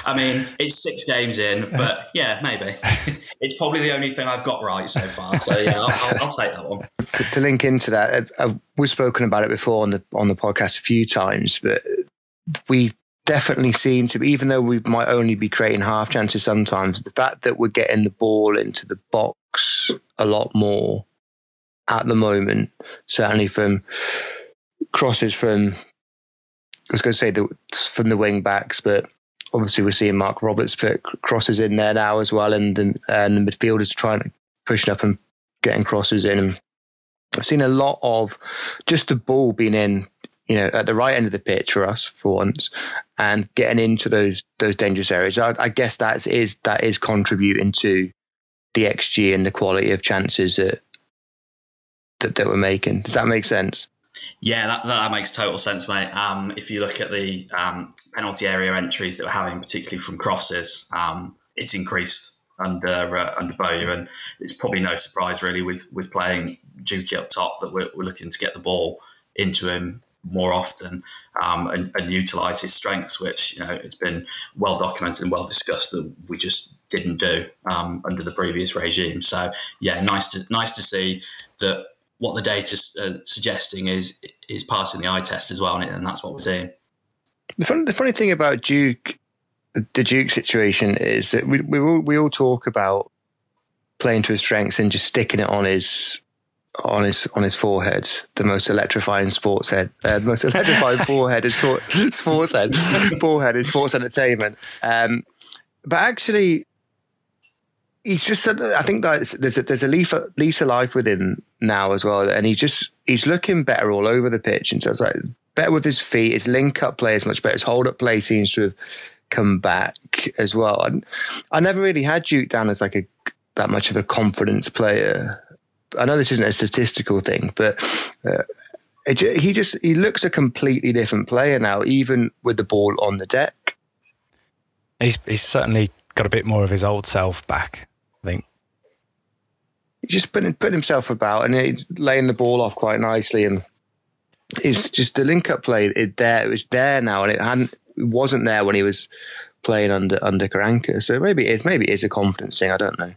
I mean, it's six games in, but yeah, maybe. it's probably the only thing I've got right so far. So yeah, I'll, I'll, I'll take that one. To, to, link into that, I've, we've spoken about it before on the on the podcast a few times, but we definitely seem to, even though we might only be creating half chances sometimes, the fact that we're getting the ball into the box a lot more at the moment, certainly from crosses from, I was going to say the, from the wing backs, but obviously we're seeing Mark Roberts put crosses in there now as well, and the, and the midfielders trying to push up and getting crosses in. I've seen a lot of just the ball being in, you know, at the right end of the pitch for us for once, and getting into those those dangerous areas. I, I guess that is that is contributing to the xG and the quality of chances that that, we're making. Does that make sense? Yeah, that, that makes total sense, mate. Um, if you look at the um, penalty area entries that we're having, particularly from crosses, um, it's increased under uh, under Bowyer, and it's probably no surprise really with with playing Juki up top that we're, we're looking to get the ball into him more often um, and, and utilise his strengths, which you know it's been well documented and well discussed that we just didn't do um, under the previous regime. So yeah, nice to nice to see that what the data uh, suggesting is is passing the eye test as well, and that's what we're seeing. The, fun, the funny thing about Duke, the Duke situation is that we we all, we all talk about playing to his strengths and just sticking it on his on his on his forehead, the most electrifying sports head, uh, the most electrifying forehead in sports sports head, forehead in sports entertainment. Um, but actually, he's just I think that there's a, there's a leaf lease of life with him now as well, and he just he's looking better all over the pitch, and so it's like better with his feet. His link up play is much better. His hold up play seems to have come back as well. And I never really had Duke down as like a that much of a confidence player. I know this isn't a statistical thing, but uh, it, he just he looks a completely different player now, even with the ball on the deck. He's he's certainly got a bit more of his old self back. I think he just put put himself about and he's laying the ball off quite nicely, and it's just the link up play. It there, it was there now, and it hadn't, it wasn't there when he was playing under under Karanka. So maybe it maybe it is a confidence thing. I don't know.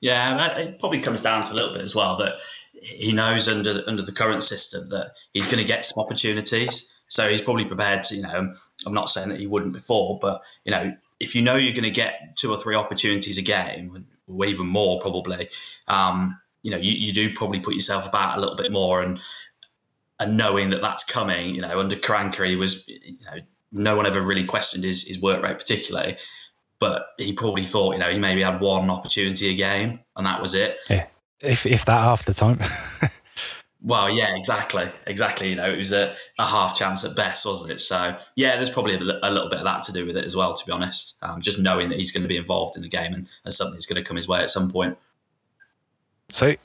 Yeah, it probably comes down to a little bit as well that he knows under under the current system that he's going to get some opportunities. So he's probably prepared to, you know, I'm not saying that he wouldn't before, but you know, if you know you're going to get two or three opportunities a game, or even more probably, um, you know, you, you do probably put yourself about a little bit more and and knowing that that's coming, you know, under Karanka, he was, you know, no one ever really questioned his, his work rate particularly, but he probably thought, you know, he maybe had one opportunity a game and that was it. Yeah, if if that half the time. Well, yeah, exactly, exactly. You know, it was a, a half chance at best, wasn't it? So, yeah, there's probably a, a little bit of that to do with it as well, to be honest. Um, just knowing that he's going to be involved in the game and, and something's going to come his way at some point. So,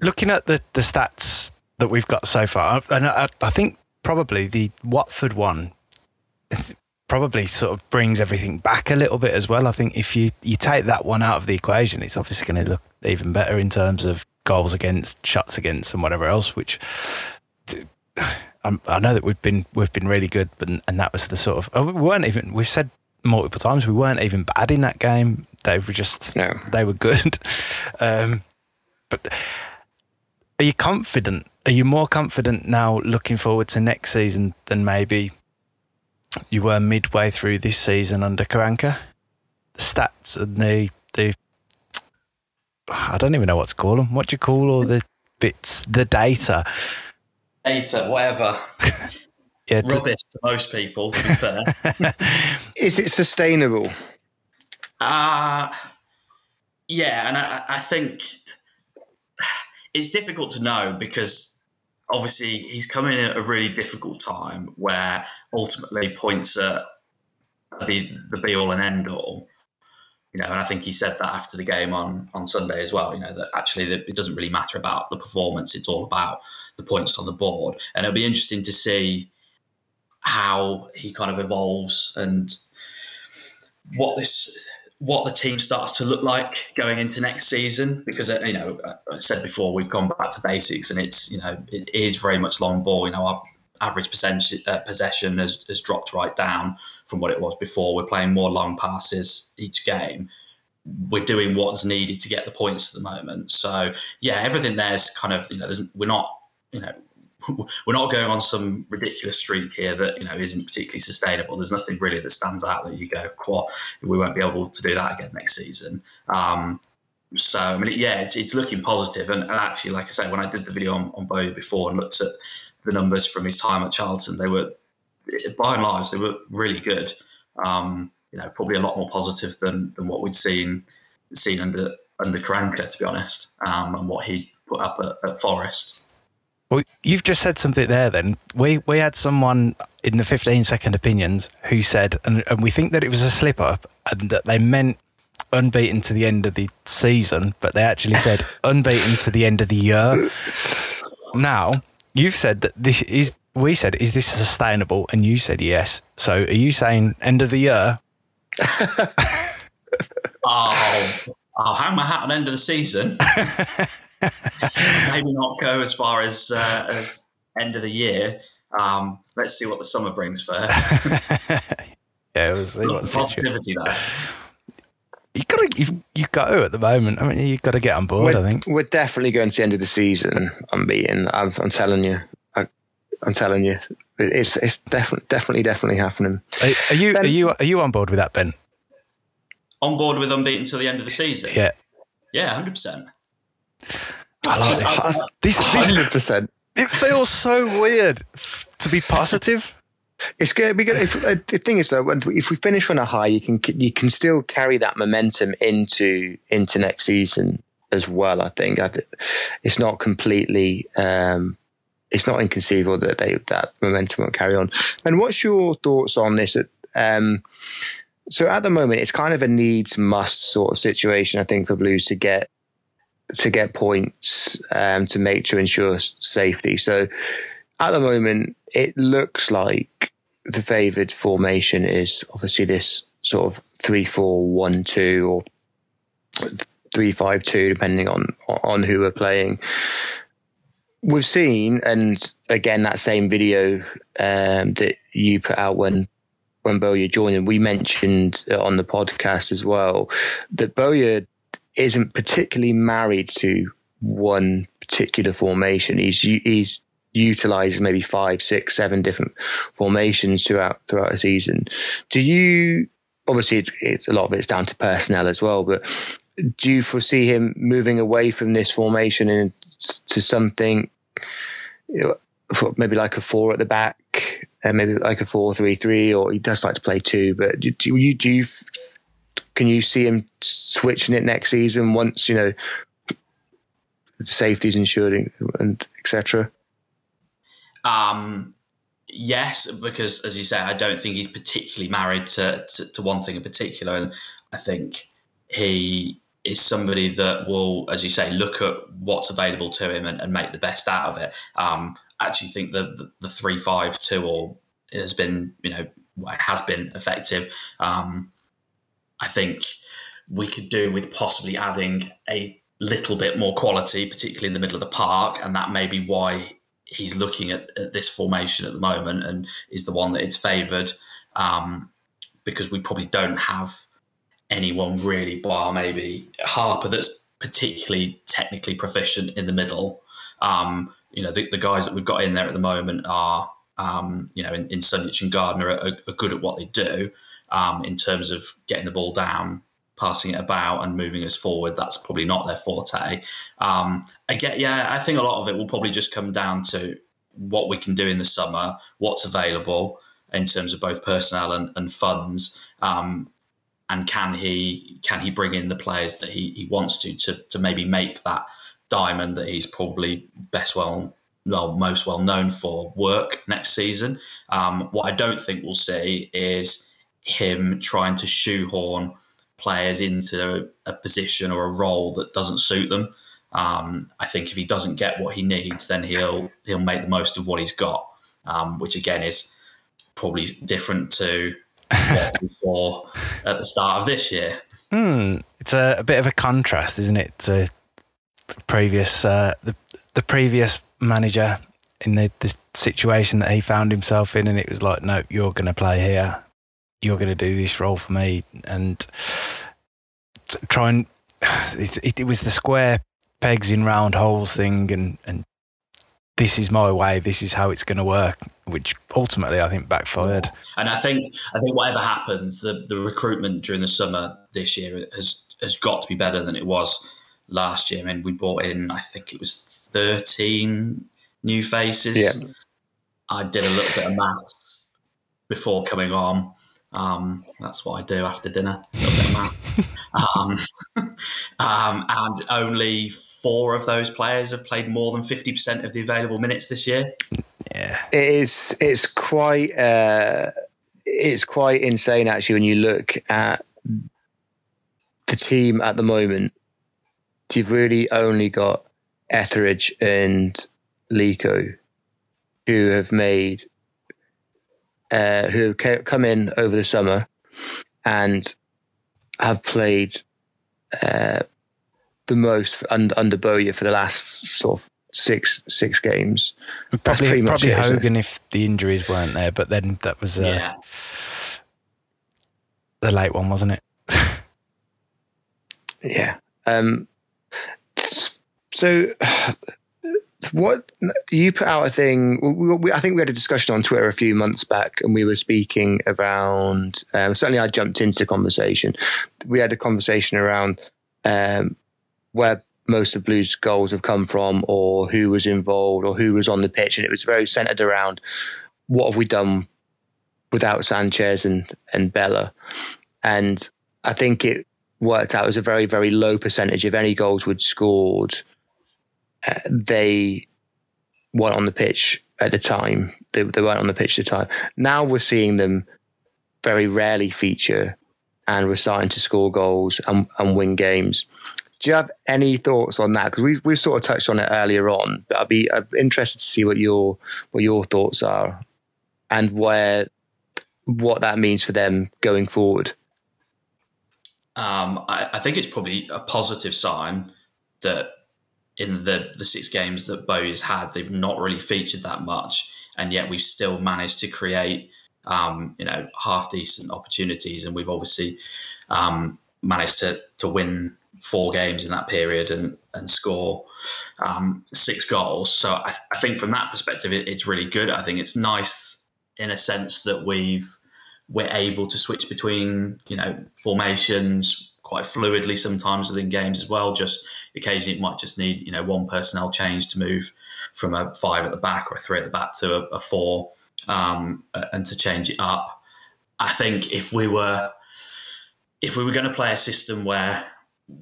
looking at the, the stats that we've got so far, and I, I think probably the Watford one probably sort of brings everything back a little bit as well. I think if you, you take that one out of the equation, it's obviously going to look even better in terms of goals against, shots against, and whatever else. Which I know that we've been we've been really good, but and that was the sort of oh, we weren't even. We've said multiple times we weren't even bad in that game. They were just no. they were good. Um, but are you confident? Are you more confident now looking forward to next season than maybe you were midway through this season under Karanka? The stats and the the I don't even know what to call them. What do you call all the bits? The data. Data, whatever. yeah, rubbish to most people. To be fair, is it sustainable? Uh yeah, and I, I think it's difficult to know because obviously he's coming at a really difficult time where ultimately points are the the be all and end all you know, and I think he said that after the game on on Sunday as well. You know that actually it doesn't really matter about the performance; it's all about the points on the board. And it'll be interesting to see how he kind of evolves and what this what the team starts to look like going into next season because uh, you know I said before we've gone back to basics and it's you know it is very much long ball you know our average percentage, uh, possession has, has dropped right down from what it was before. We're playing more long passes each game. We're doing what's needed to get the points at the moment. So yeah, everything there's kind of you know we're not you know we're not going on some ridiculous streak here that you know isn't particularly sustainable. There's nothing really that stands out that you go, "What? We won't be able to do that again next season." Um, so I mean, yeah, it's, it's looking positive. And, and actually, like I say, when I did the video on, on Bow before and looked at the numbers from his time at Charlton. They were, by and large, they were really good. Um, you know, probably a lot more positive than than what we'd seen seen under under Karanka, to be honest, um, and what he put up at, at Forest. Well, you've just said something there. Then we we had someone in the 15 second opinions who said, and, and we think that it was a slip up, and that they meant unbeaten to the end of the season, but they actually said unbeaten to the end of the year. Now you've said that this is. We said, is this sustainable? And you said yes. So are you saying end of the year? oh, I'll hang my hat on end of the season. Maybe not go as far as, uh, as end of the year. Um, let's see what the summer brings first. yeah, it was positivity there. You got to, you've, you've got to at the moment. I mean, you've got to get on board. We're, I think we're definitely going to the end of the season unbeaten. I'm, I'm telling you. I, I'm telling you, it's it's definitely definitely definitely happening. Are, are you ben, are you are you on board with that, Ben? On board with unbeaten till the end of the season. Yeah. Yeah, hundred percent. I like this. This, Hundred percent. It feels so weird to be positive. It's good. Be good. If, uh, the thing is, though, if we finish on a high, you can you can still carry that momentum into into next season as well. I think I th- it's not completely. Um, it's not inconceivable that they that momentum will carry on. And what's your thoughts on this? Um, so at the moment, it's kind of a needs must sort of situation. I think for Blues to get to get points um, to make to ensure safety. So at the moment, it looks like the favoured formation is obviously this sort of three four one two or three five two, depending on on who we're playing. We've seen, and again, that same video um, that you put out when when Bowyer joined, and we mentioned on the podcast as well that Bowyer isn't particularly married to one particular formation. He's he's utilized maybe five, six, seven different formations throughout throughout a season. Do you? Obviously, it's it's a lot of it's down to personnel as well, but do you foresee him moving away from this formation and to something you know, maybe like a four at the back and maybe like a four three three or he does like to play two but do, do you do you can you see him switching it next season once you know safety's ensured and etc um yes because as you say i don't think he's particularly married to, to, to one thing in particular and i think he is somebody that will, as you say, look at what's available to him and, and make the best out of it. Um, I actually think the, the three five two or has been, you know, has been effective. Um, I think we could do with possibly adding a little bit more quality, particularly in the middle of the park, and that may be why he's looking at, at this formation at the moment and is the one that is favoured um, because we probably don't have anyone really, bar maybe Harper, that's particularly technically proficient in the middle. Um, you know, the, the, guys that we've got in there at the moment are, um, you know, in, in Sunjic and Gardner are, are, good at what they do um, in terms of getting the ball down, passing it about, and moving us forward. That's probably not their forte. Um, again, yeah, I think a lot of it will probably just come down to what we can do in the summer, what's available in terms of both personnel and, and funds. Um, and can he can he bring in the players that he, he wants to, to to maybe make that diamond that he's probably best well well most well known for work next season. Um, what I don't think we'll see is him trying to shoehorn players into a position or a role that doesn't suit them. Um, I think if he doesn't get what he needs, then he'll he'll make the most of what he's got, um, which again is probably different to what we saw at the start of this year. Hmm. It's a, a, bit of a contrast, isn't it, to the previous uh, the the previous manager in the, the situation that he found himself in, and it was like, no, you're going to play here, you're going to do this role for me, and try and it, it was the square pegs in round holes thing, and and this is my way, this is how it's going to work, which ultimately I think backfired. And I think I think whatever happens, the the recruitment during the summer this year has has got to be better than it was last year. I mean, we brought in I think it was thirteen new faces. Yeah. I did a little bit of maths before coming on. Um, that's what I do after dinner. A little bit of maths. um, um, and only four of those players have played more than 50% of the available minutes this year. Yeah. It is. It's quite. Uh, it's quite insane actually when you look at the team at the moment. You've really only got Etheridge and Leko, who have made, uh, who have come in over the summer, and have played uh, the most under, under Bowyer for the last sort of six six games. Probably, pretty much probably it? Hogan if the injuries weren't there, but then that was uh, Yeah. the late one, wasn't it? Yeah. Um, so, what you put out a thing? We, we, I think we had a discussion on Twitter a few months back, and we were speaking around. Um, certainly, I jumped into conversation. We had a conversation around um, where most of Blues' goals have come from, or who was involved, or who was on the pitch, and it was very centered around what have we done without Sanchez and and Bela, and I think it worked out as a very very low percentage of any goals we'd scored. They weren't on the pitch at the time. They, they weren't on the pitch at the time. Now we're seeing them very rarely feature, and we're starting to score goals and, and win games. Do you have any thoughts on that? Because we we sort of touched on it earlier on, but I'd be I'd interested to see what your what your thoughts are, and where what that means for them going forward. Um, I, I think it's probably a positive sign that in the, the six games that Bowyer's had, they've not really featured that much, and yet we've still managed to create, um, you know, half decent opportunities, and we've obviously um, managed to to win four games in that period and and score um, six goals. So I, I think from that perspective, it, it's really good. I think it's nice in a sense that we've we're able to switch between you know formations quite fluidly sometimes within games as well. Just occasionally it might just need you know one personnel change to move from a five at the back or a three at the back to a, a four, um, and to change it up. I think if we were if we were going to play a system where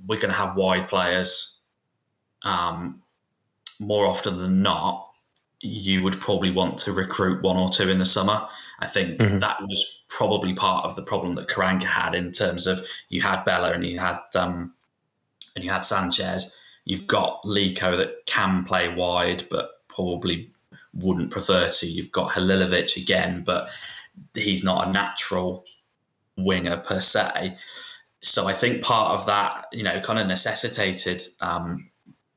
we're going to have wide players, um, more often than not, you would probably want to recruit one or two in the summer. I think Mhm. that was probably part of the problem that Karanka had in terms of you had Bela and you had um, and you had Sanchez. You've got Leko that can play wide, but probably wouldn't prefer to. You've got Halilovic again, but he's not a natural winger per se. So I think part of that, you know, kind of necessitated um,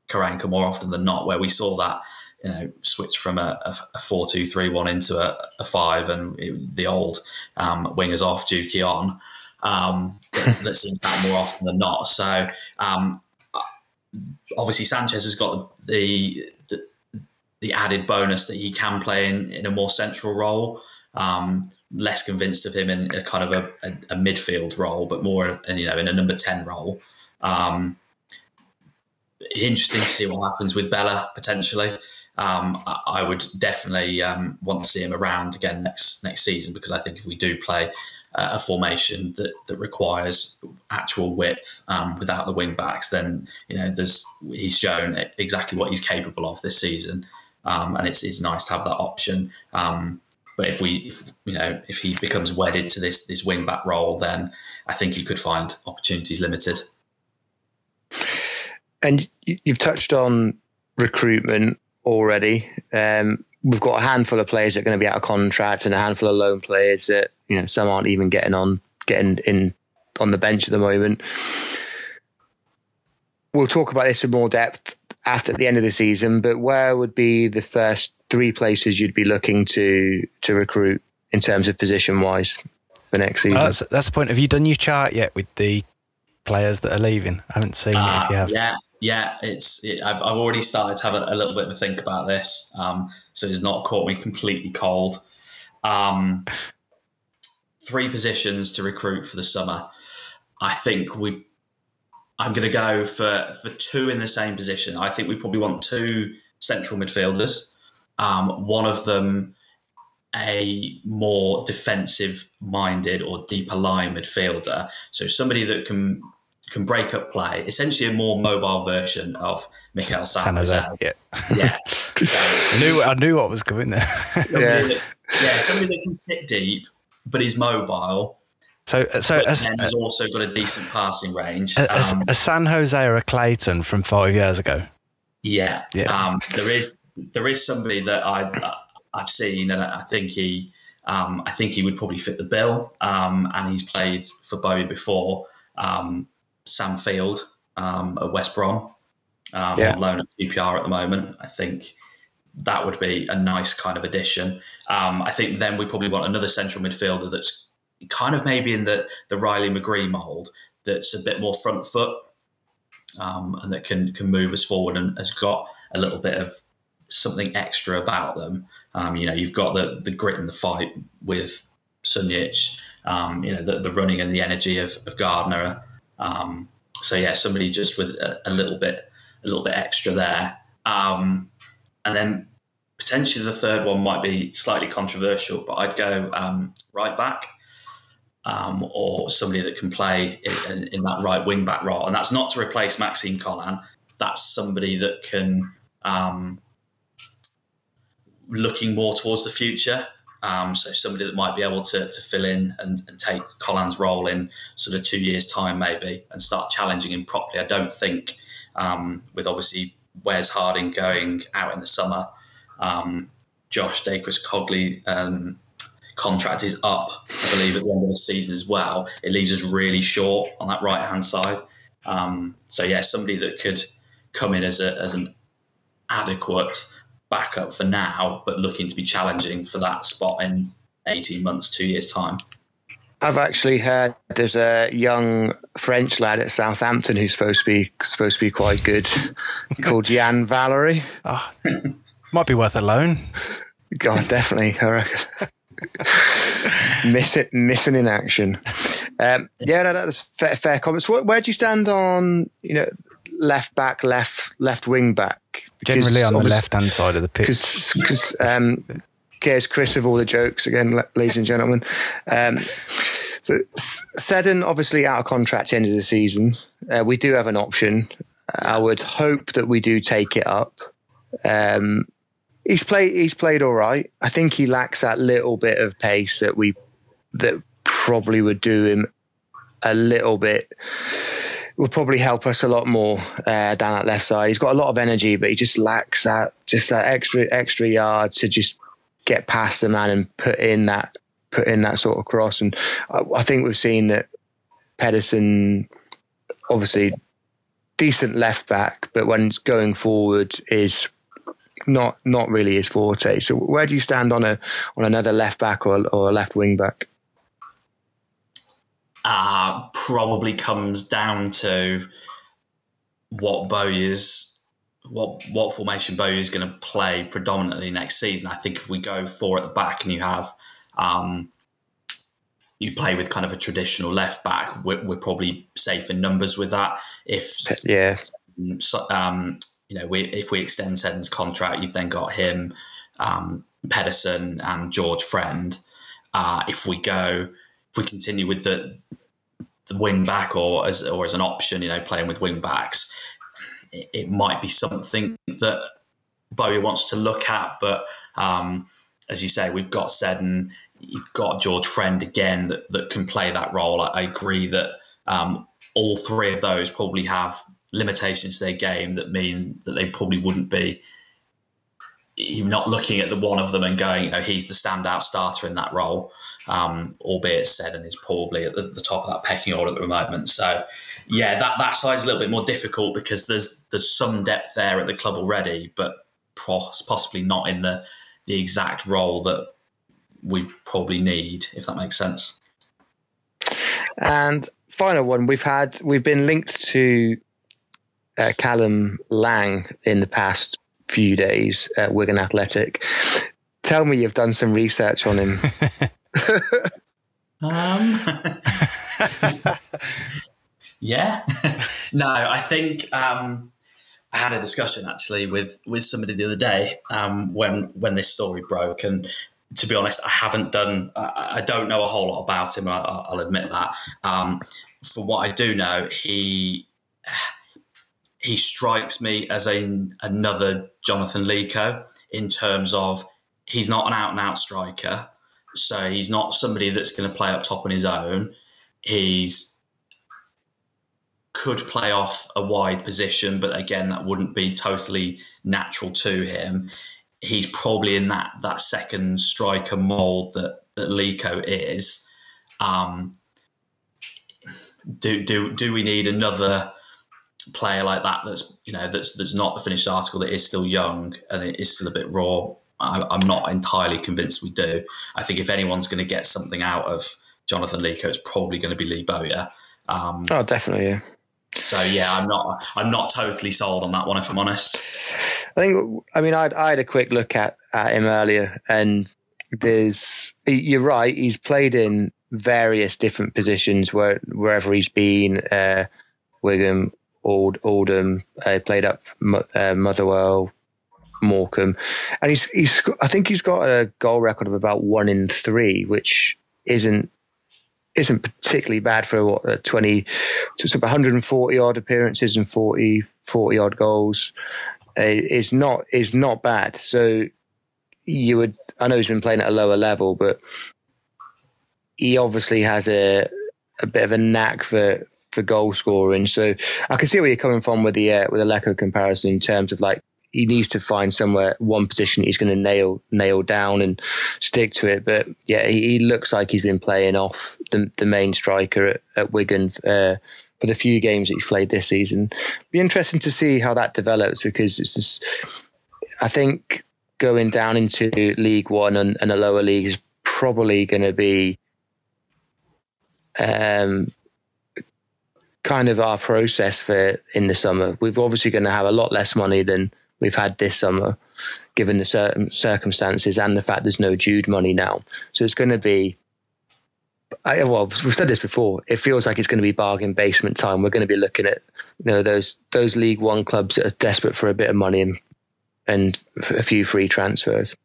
Karanka more often than not, where we saw that, you know, switch from a, a, a 4 2 3 1 into a, a 5 and it- the old um, wingers off, Dookie on. Um, that, that seems that more often than not. So um, obviously Sanchez has got the, the the added bonus that he can play in, in a more central role. Um, less convinced of him in a kind of a, a, a midfield role, but more in, you know in a number ten role. Um, interesting to see what happens with Bela potentially. Um, I, would definitely um, want to see him around again next next season because I think if we do play uh, a formation that that requires actual width um, without the wing backs, then you know there's he's shown exactly what he's capable of this season, um, and it's it's nice to have that option. Um, but if we, if, you know, if he becomes wedded to this this wing back role, then I think he could find opportunities limited. And you've touched on recruitment already. Um, we've got a handful of players that are going to be out of contract, and a handful of loan players that you know some aren't even getting on, getting in on the bench at the moment. We'll talk about this in more depth after the end of the season. But where would be the first three places you'd be looking to to recruit in terms of position wise for next season? Oh, that's, that's the point. Have you done your chart yet with the players that are leaving? I haven't seen it. Uh, If you have, Yeah, yeah. It's it, I've, I've already started to have a, a little bit of a think about this, um, so it's not caught me completely cold. Um, three positions to recruit for the summer. I think we. I'm going to go for for two in the same position. I think we probably want two central midfielders. Um, one of them a more defensive minded or deeper line midfielder. So somebody that can can break up play. Essentially, a more mobile version of Mikel San Jose. Yeah, Yeah. I knew I knew what was coming there. Somebody that- yeah, somebody that can sit deep, but is mobile. So, so but as, has also got a decent passing range. as, Um, a San Jose or a Clayton from five years ago. Yeah, Yeah. Um, there is there is somebody that I I've seen, and I think he um, I think he would probably fit the bill. Um, and he's played for Bowyer before. Um, Sam Field um, at West Brom, um, Yeah. on loan at QPR at the moment. I think that would be a nice kind of addition. Um, I think then we probably want another central midfielder that's kind of maybe in the the Riley McGree mould. That's a bit more front foot um, and that can can move us forward and has got a little bit of something extra about them. Um, you know, you've got the the grit and the fight with Sunjic, um, you know, the, the running and the energy of, of Gardner. Um, so yeah, somebody just with a, a little bit a little bit extra there. Um, and then potentially the third one might be slightly controversial, but I'd go um, right back um, or somebody that can play in, in, that right wing back role. And that's not to replace Maxime Colin. That's somebody that can um, looking more towards the future. Um, so somebody that might be able to, to fill in and, and take Colin's role in sort of two years' time, maybe, and start challenging him properly. I don't think, um, with obviously Wes Harding going out in the summer, um, Josh Dacres Cogley um, contract is up, I believe, at the end of the season as well. It leaves us really short on that right hand side. Um, so yeah, somebody that could come in as a as an adequate backup for now, but looking to be challenging for that spot in eighteen months, two years time. I've actually heard there's a young French lad at Southampton who's supposed to be supposed to be quite good, called Yan Valery. Might be worth a loan. God, definitely. I reckon. Miss it, missing in action. Um, yeah, no, that's fair, fair comments. Where, where do you stand on you know left back, left left wing back? Generally on the left hand side of the pitch. Because um, here's Chris with all the jokes again, ladies and gentlemen. Um, so Seddon obviously out of contract end of the season. Uh, we do have an option. I would hope that we do take it up. Um, he's played. He's played all right. I think he lacks that little bit of pace that we that probably would do him a little bit. Would probably help us a lot more uh, down that left side. He's got a lot of energy, but he just lacks that just that extra extra yard to just get past the man and put in that put in that sort of cross. And I, I think we've seen that Pedersen, obviously decent left back, but when going forward is not not really his forte. So where do you stand on a on another left back or or a left wing back? Uh, probably comes down to what Bowyer's what what formation Bowyer's going to play predominantly next season. I think if we go four at the back and you have um, you play with kind of a traditional left back, we're, we're probably safe in numbers with that. If Yeah. um, you know, we, if we extend Seddon's contract, you've then got him, um, Pedersen, and George Friend. Uh, if we go, if we continue with the the wing back or as or as an option, you know, playing with wing backs, it, it might be something that Bowyer wants to look at. But um, as you say, we've got Seddon, you've got George Friend again that, that can play that role. I, I agree that um, all three of those probably have limitations to their game that mean that they probably wouldn't be you're not looking at the one of them and going, you know, he's the standout starter in that role. Um, albeit Seddon is probably at the, the top of that pecking order at the moment. So, yeah, that that side's a little bit more difficult because there's there's some depth there at the club already, but possibly not in the the exact role that we probably need, if that makes sense. And final one, we've had we've been linked to uh, Callum Lang in the past few days at Wigan Athletic. Tell me you've done some research on him. Um, yeah, no, I think um, I had a discussion actually with with somebody the other day um, when when this story broke, and to be honest, I haven't done. I, don't know a whole lot about him. I, I'll admit that. Um, for what I do know, he he strikes me as a another Jonathan Leko in terms of he's not an out and out striker, so he's not somebody that's going to play up top on his own. He's could play off a wide position, but again, that wouldn't be totally natural to him. He's probably in that that second striker mold that that Leko is. Um, do do do we need another player like that? That's you know that's that's not the finished article that is still young and it is still a bit raw. I, I'm not entirely convinced we do. I think if anyone's going to get something out of Jonathan Leko, it's probably going to be Lee Bowyer. Um, oh, definitely, yeah. So yeah, I'm not I'm not totally sold on that one if I'm honest. I think I mean I'd, I had a quick look at at him earlier, and there's you're right. He's played in various different positions where wherever he's been. Uh, Wigan, Old, Oldham, uh, played up uh, Motherwell, Morecambe, and he's he's I think he's got a goal record of about one in three, which isn't isn't particularly bad for what 20 just 140 odd appearances and 40 40 odd goals. Uh, is not is not bad. So you would i know he's been playing at a lower level but he obviously has a a bit of a knack for for goal scoring. So i can see where you're coming from with the uh, with the Leko comparison in terms of like he needs to find somewhere one position he's going to nail nail down and stick to it. But yeah, he, he looks like he's been playing off the, the main striker at, at Wigan uh, for the few games that he's played this season. Be interesting to see how that develops because it's just I think going down into League One and, and a lower league is probably going to be um, kind of our process for in the summer. We're obviously going to have a lot less money than we've had this summer, given the certain circumstances and the fact there's no Jude money now. So it's going to be. I, well, we've said this before. It feels like it's going to be bargain basement time. We're going to be looking at you know those those League One clubs that are desperate for a bit of money and and a few free transfers.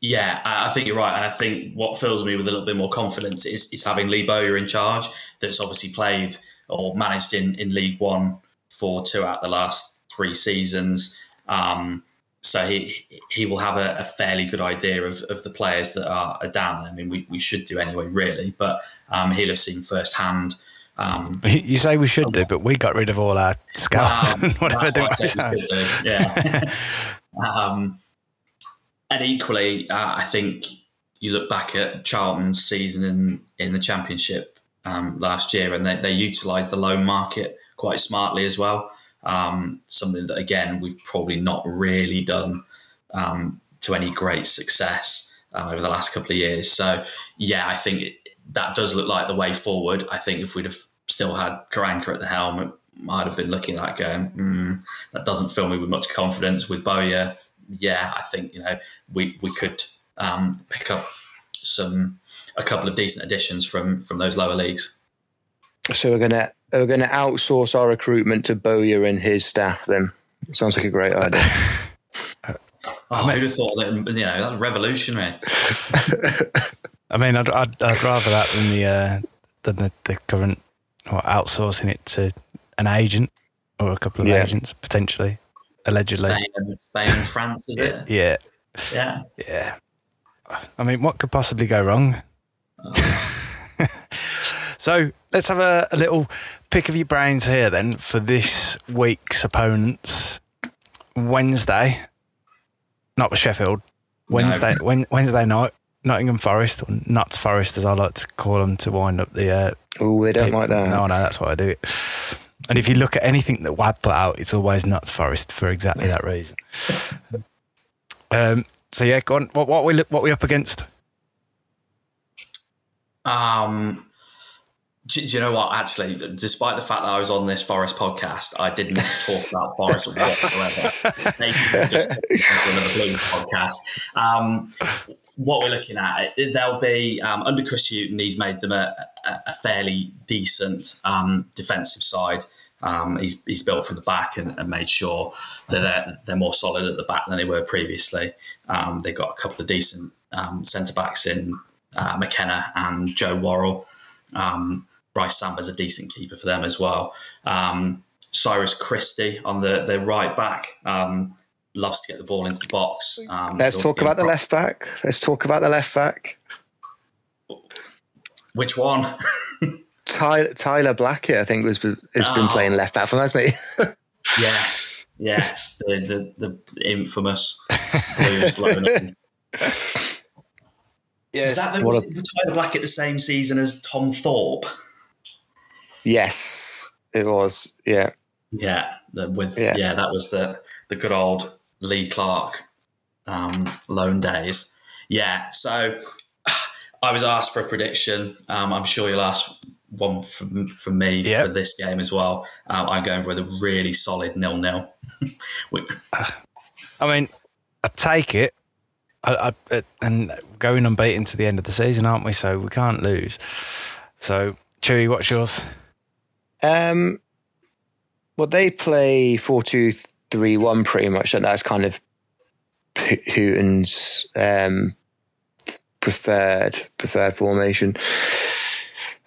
Yeah, I think you're right, and I think what fills me with a little bit more confidence is, is having Lee Bowyer in charge. That's obviously played or managed in, in League One for two out the last three seasons. Um, so he he will have a, a, fairly good idea of, of the players that are, are down. I mean, we, we should do anyway, really, but um, he'll have seen firsthand. Um, you say we should do, but we got rid of all our scouts um, whatever. What do. Yeah. um, and equally, uh, I think you look back at Charlton's season in in the Championship um, last year, and they, they utilised the loan market quite smartly as well. Um, something that again we've probably not really done um, to any great success uh, over the last couple of years. So yeah, I think it, that does look like the way forward. I think if we'd have still had Karanka at the helm, it might have been looking like going, mm, that doesn't fill me with much confidence. With Bowyer, yeah, I think you know we we could um, pick up some a couple of decent additions from from those lower leagues. So we're gonna we're gonna outsource our recruitment to Bowyer and his staff. Then sounds like a great idea. Oh, I who'd have thought that? You know, that's revolutionary. I mean, I'd, I'd, I'd rather that than the uh, than the, the current or outsourcing it to an agent or a couple of yeah. agents potentially, allegedly. Spain, Spain and France, is it? Yeah. Yeah. Yeah. I mean, what could possibly go wrong? Oh. So let's have a, a, little pick of your brains here then for this week's opponents. Wednesday, not with Sheffield. Wednesday, no. Wednesday night, Nottingham Forest or Nuts Forest, as I like to call them, to wind up the. Uh, oh, they don't like that. No, no, that's why I do it. And if you look at anything that Wad put out, it's always Nuts Forest for exactly that reason. um, so yeah, go on. What what we what we up against? Um, do, you know what? Actually, despite the fact that I was on this Forest podcast, I didn't talk about Forest whatsoever. Maybe just another Blue podcast. Um, what we're looking at, there'll be um, under Chris Hughton, he's made them a, a fairly decent um, defensive side. Um, he's, he's built from the back and, and, made sure that they're, they're more solid at the back than they were previously. Um, they've got a couple of decent um, centre backs in uh, McKenna and Joe Worrall. Um, Brice Samba's a decent keeper for them as well. Um, Cyrus Christie on the, the right back um, loves to get the ball into the box. Um, Let's talk about the pro- left back. Let's talk about the left back. Which one? Tyler, Tyler Blackett, I think, was has been Oh. playing left back for them, hasn't he? yes, yes, the the, the infamous Blues loan. Yes. Was that the, What was Tyler Blackett the same season as Tom Thorpe? Yes, it was. Yeah. Yeah, the, with Yeah. yeah. that was the the good old Lee Clark um, loan days. Yeah, so I was asked for a prediction. Um, I'm sure you'll ask one from from me Yep. for this game as well. Um, I'm going with a really solid nil nil. I mean, I take it. I, I, and going unbeaten to the end of the season, aren't we? So we can't lose. So, Chewy, what's yours? Um, well, they play 4 2 3 1 pretty much, and that's kind of H- Hooten's um, preferred preferred formation.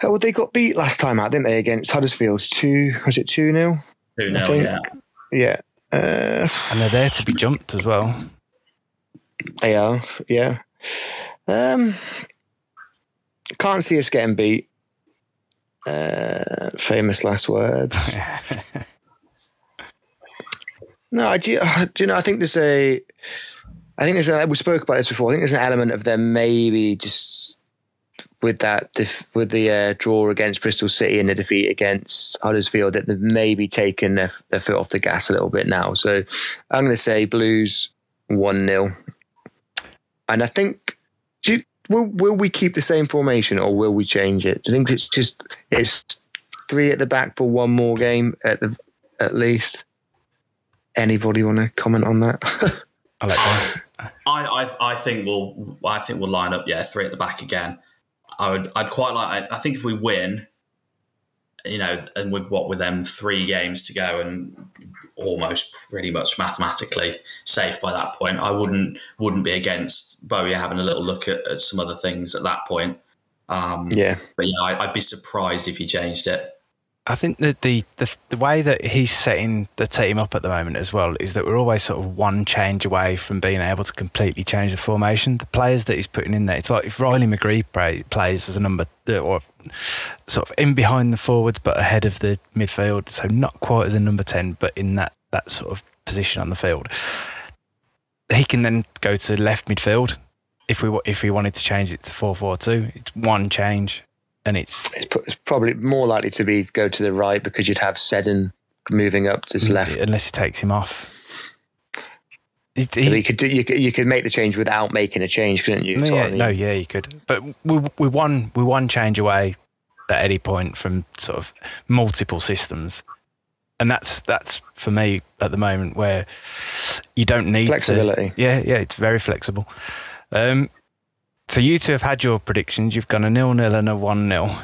Oh, they got beat last time out, didn't they, against Huddersfield? Two, was it 2 0? Two I 0 yeah. Yeah. Uh, And they're there to be jumped as well. they are, yeah. Um, can't see us getting beat. Uh, famous last words. No, I do, do you know? I think there's a. I think there's a. We spoke about this before. I think there's an element of them maybe just with that def, with the uh, draw against Bristol City and the defeat against Huddersfield that they've maybe taken their, their foot off the gas a little bit now. So I'm going to say Blues one 0 and I think. Do you, will will we keep the same formation or will we change it? Do you think it's just it's three at the back for one more game at the at least? Anybody want to comment on that? I like that. I, I I think we'll I think we'll line up yeah three at the back again. I would I'd quite like I, I think if we win, you know, and with what with them three games to go and almost pretty much mathematically safe by that point, I wouldn't wouldn't be against Bowyer having a little look at, at some other things at that point. Um, yeah, but yeah, I, I'd be surprised if he changed it. I think that the, the the way that he's setting the team up at the moment as well is that we're always sort of one change away from being able to completely change the formation. The players that he's putting in there, it's like if Riley McGree play, plays as a number uh, or sort of in behind the forwards but ahead of the midfield, so not quite as a number ten, but in that that sort of position on the field. He can then go to left midfield if we if we wanted to change it to four four two. It's one change, and it's it's, pro- it's probably more likely to be go to the right because you'd have Seddon moving up to his left. unless he takes him off. He- you could do you could, you could make the change without making a change, couldn't you? No, yeah, I mean. no, yeah, you could. But we we won we one change away at any point from sort of multiple systems, and that's that's for me at the moment where you don't need to- Flexibility. yeah, yeah, it's very flexible. Um, so you two have had your predictions. You've gone a nil nil and a one nil,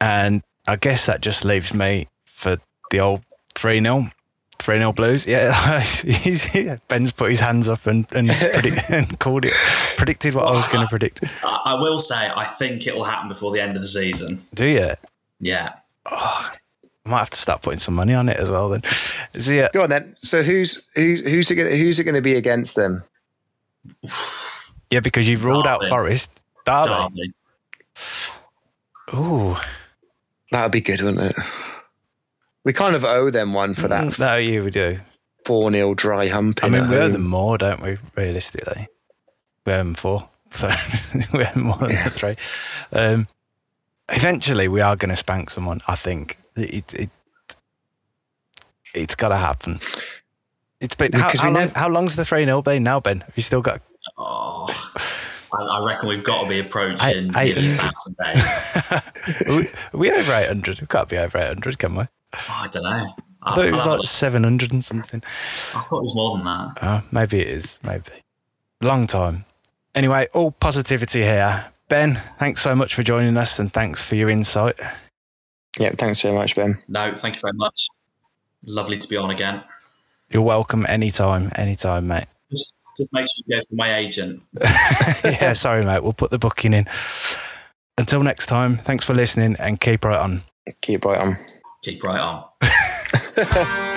and I guess that just leaves me for the old three 0 Three 0 Blues. Yeah, He's- Ben's put his hands up and and, predict, and called it, predicted what I was going to predict. I, I will say I think it'll happen before the end of the season. Do you? Yeah. Oh, I might have to start putting some money on it as well. Then, so yeah, Go on then. So who's who's who's it gonna, who's it going to be against them? yeah, because you've ruled out Forest, Derby. Derby. Ooh, That would be good, wouldn't it? We kind of owe them one for that no, you would do. four 0 dry humping. I mean, we owe home. them more, don't we? Realistically, we owe them four, so we owe them more than the three. Um, eventually, we are going to spank someone. I think it, it it's got to happen. It's been how, Because how long? never- How long's the three 0 been now, Ben? Have you still got? Oh, I, I reckon we've got to be approaching I- I- nearly a thousand days. are, we, are we over eight hundred? We can't be over eight hundred, can we? Oh, I don't know. I thought it was I'll have a like seven hundred and something. I thought it was more than that. Oh, maybe it is. Maybe. Long time. Anyway, all positivity here. Ben, thanks so much for joining us and thanks for your insight. Yeah, thanks very much, Ben. No, thank you very much. Lovely to be on again. You're welcome anytime, anytime, mate. Just, just make sure you go for my agent. yeah, sorry, mate. We'll put the booking in. Until next time, thanks for listening and keep right on. Keep right on. Keep right on.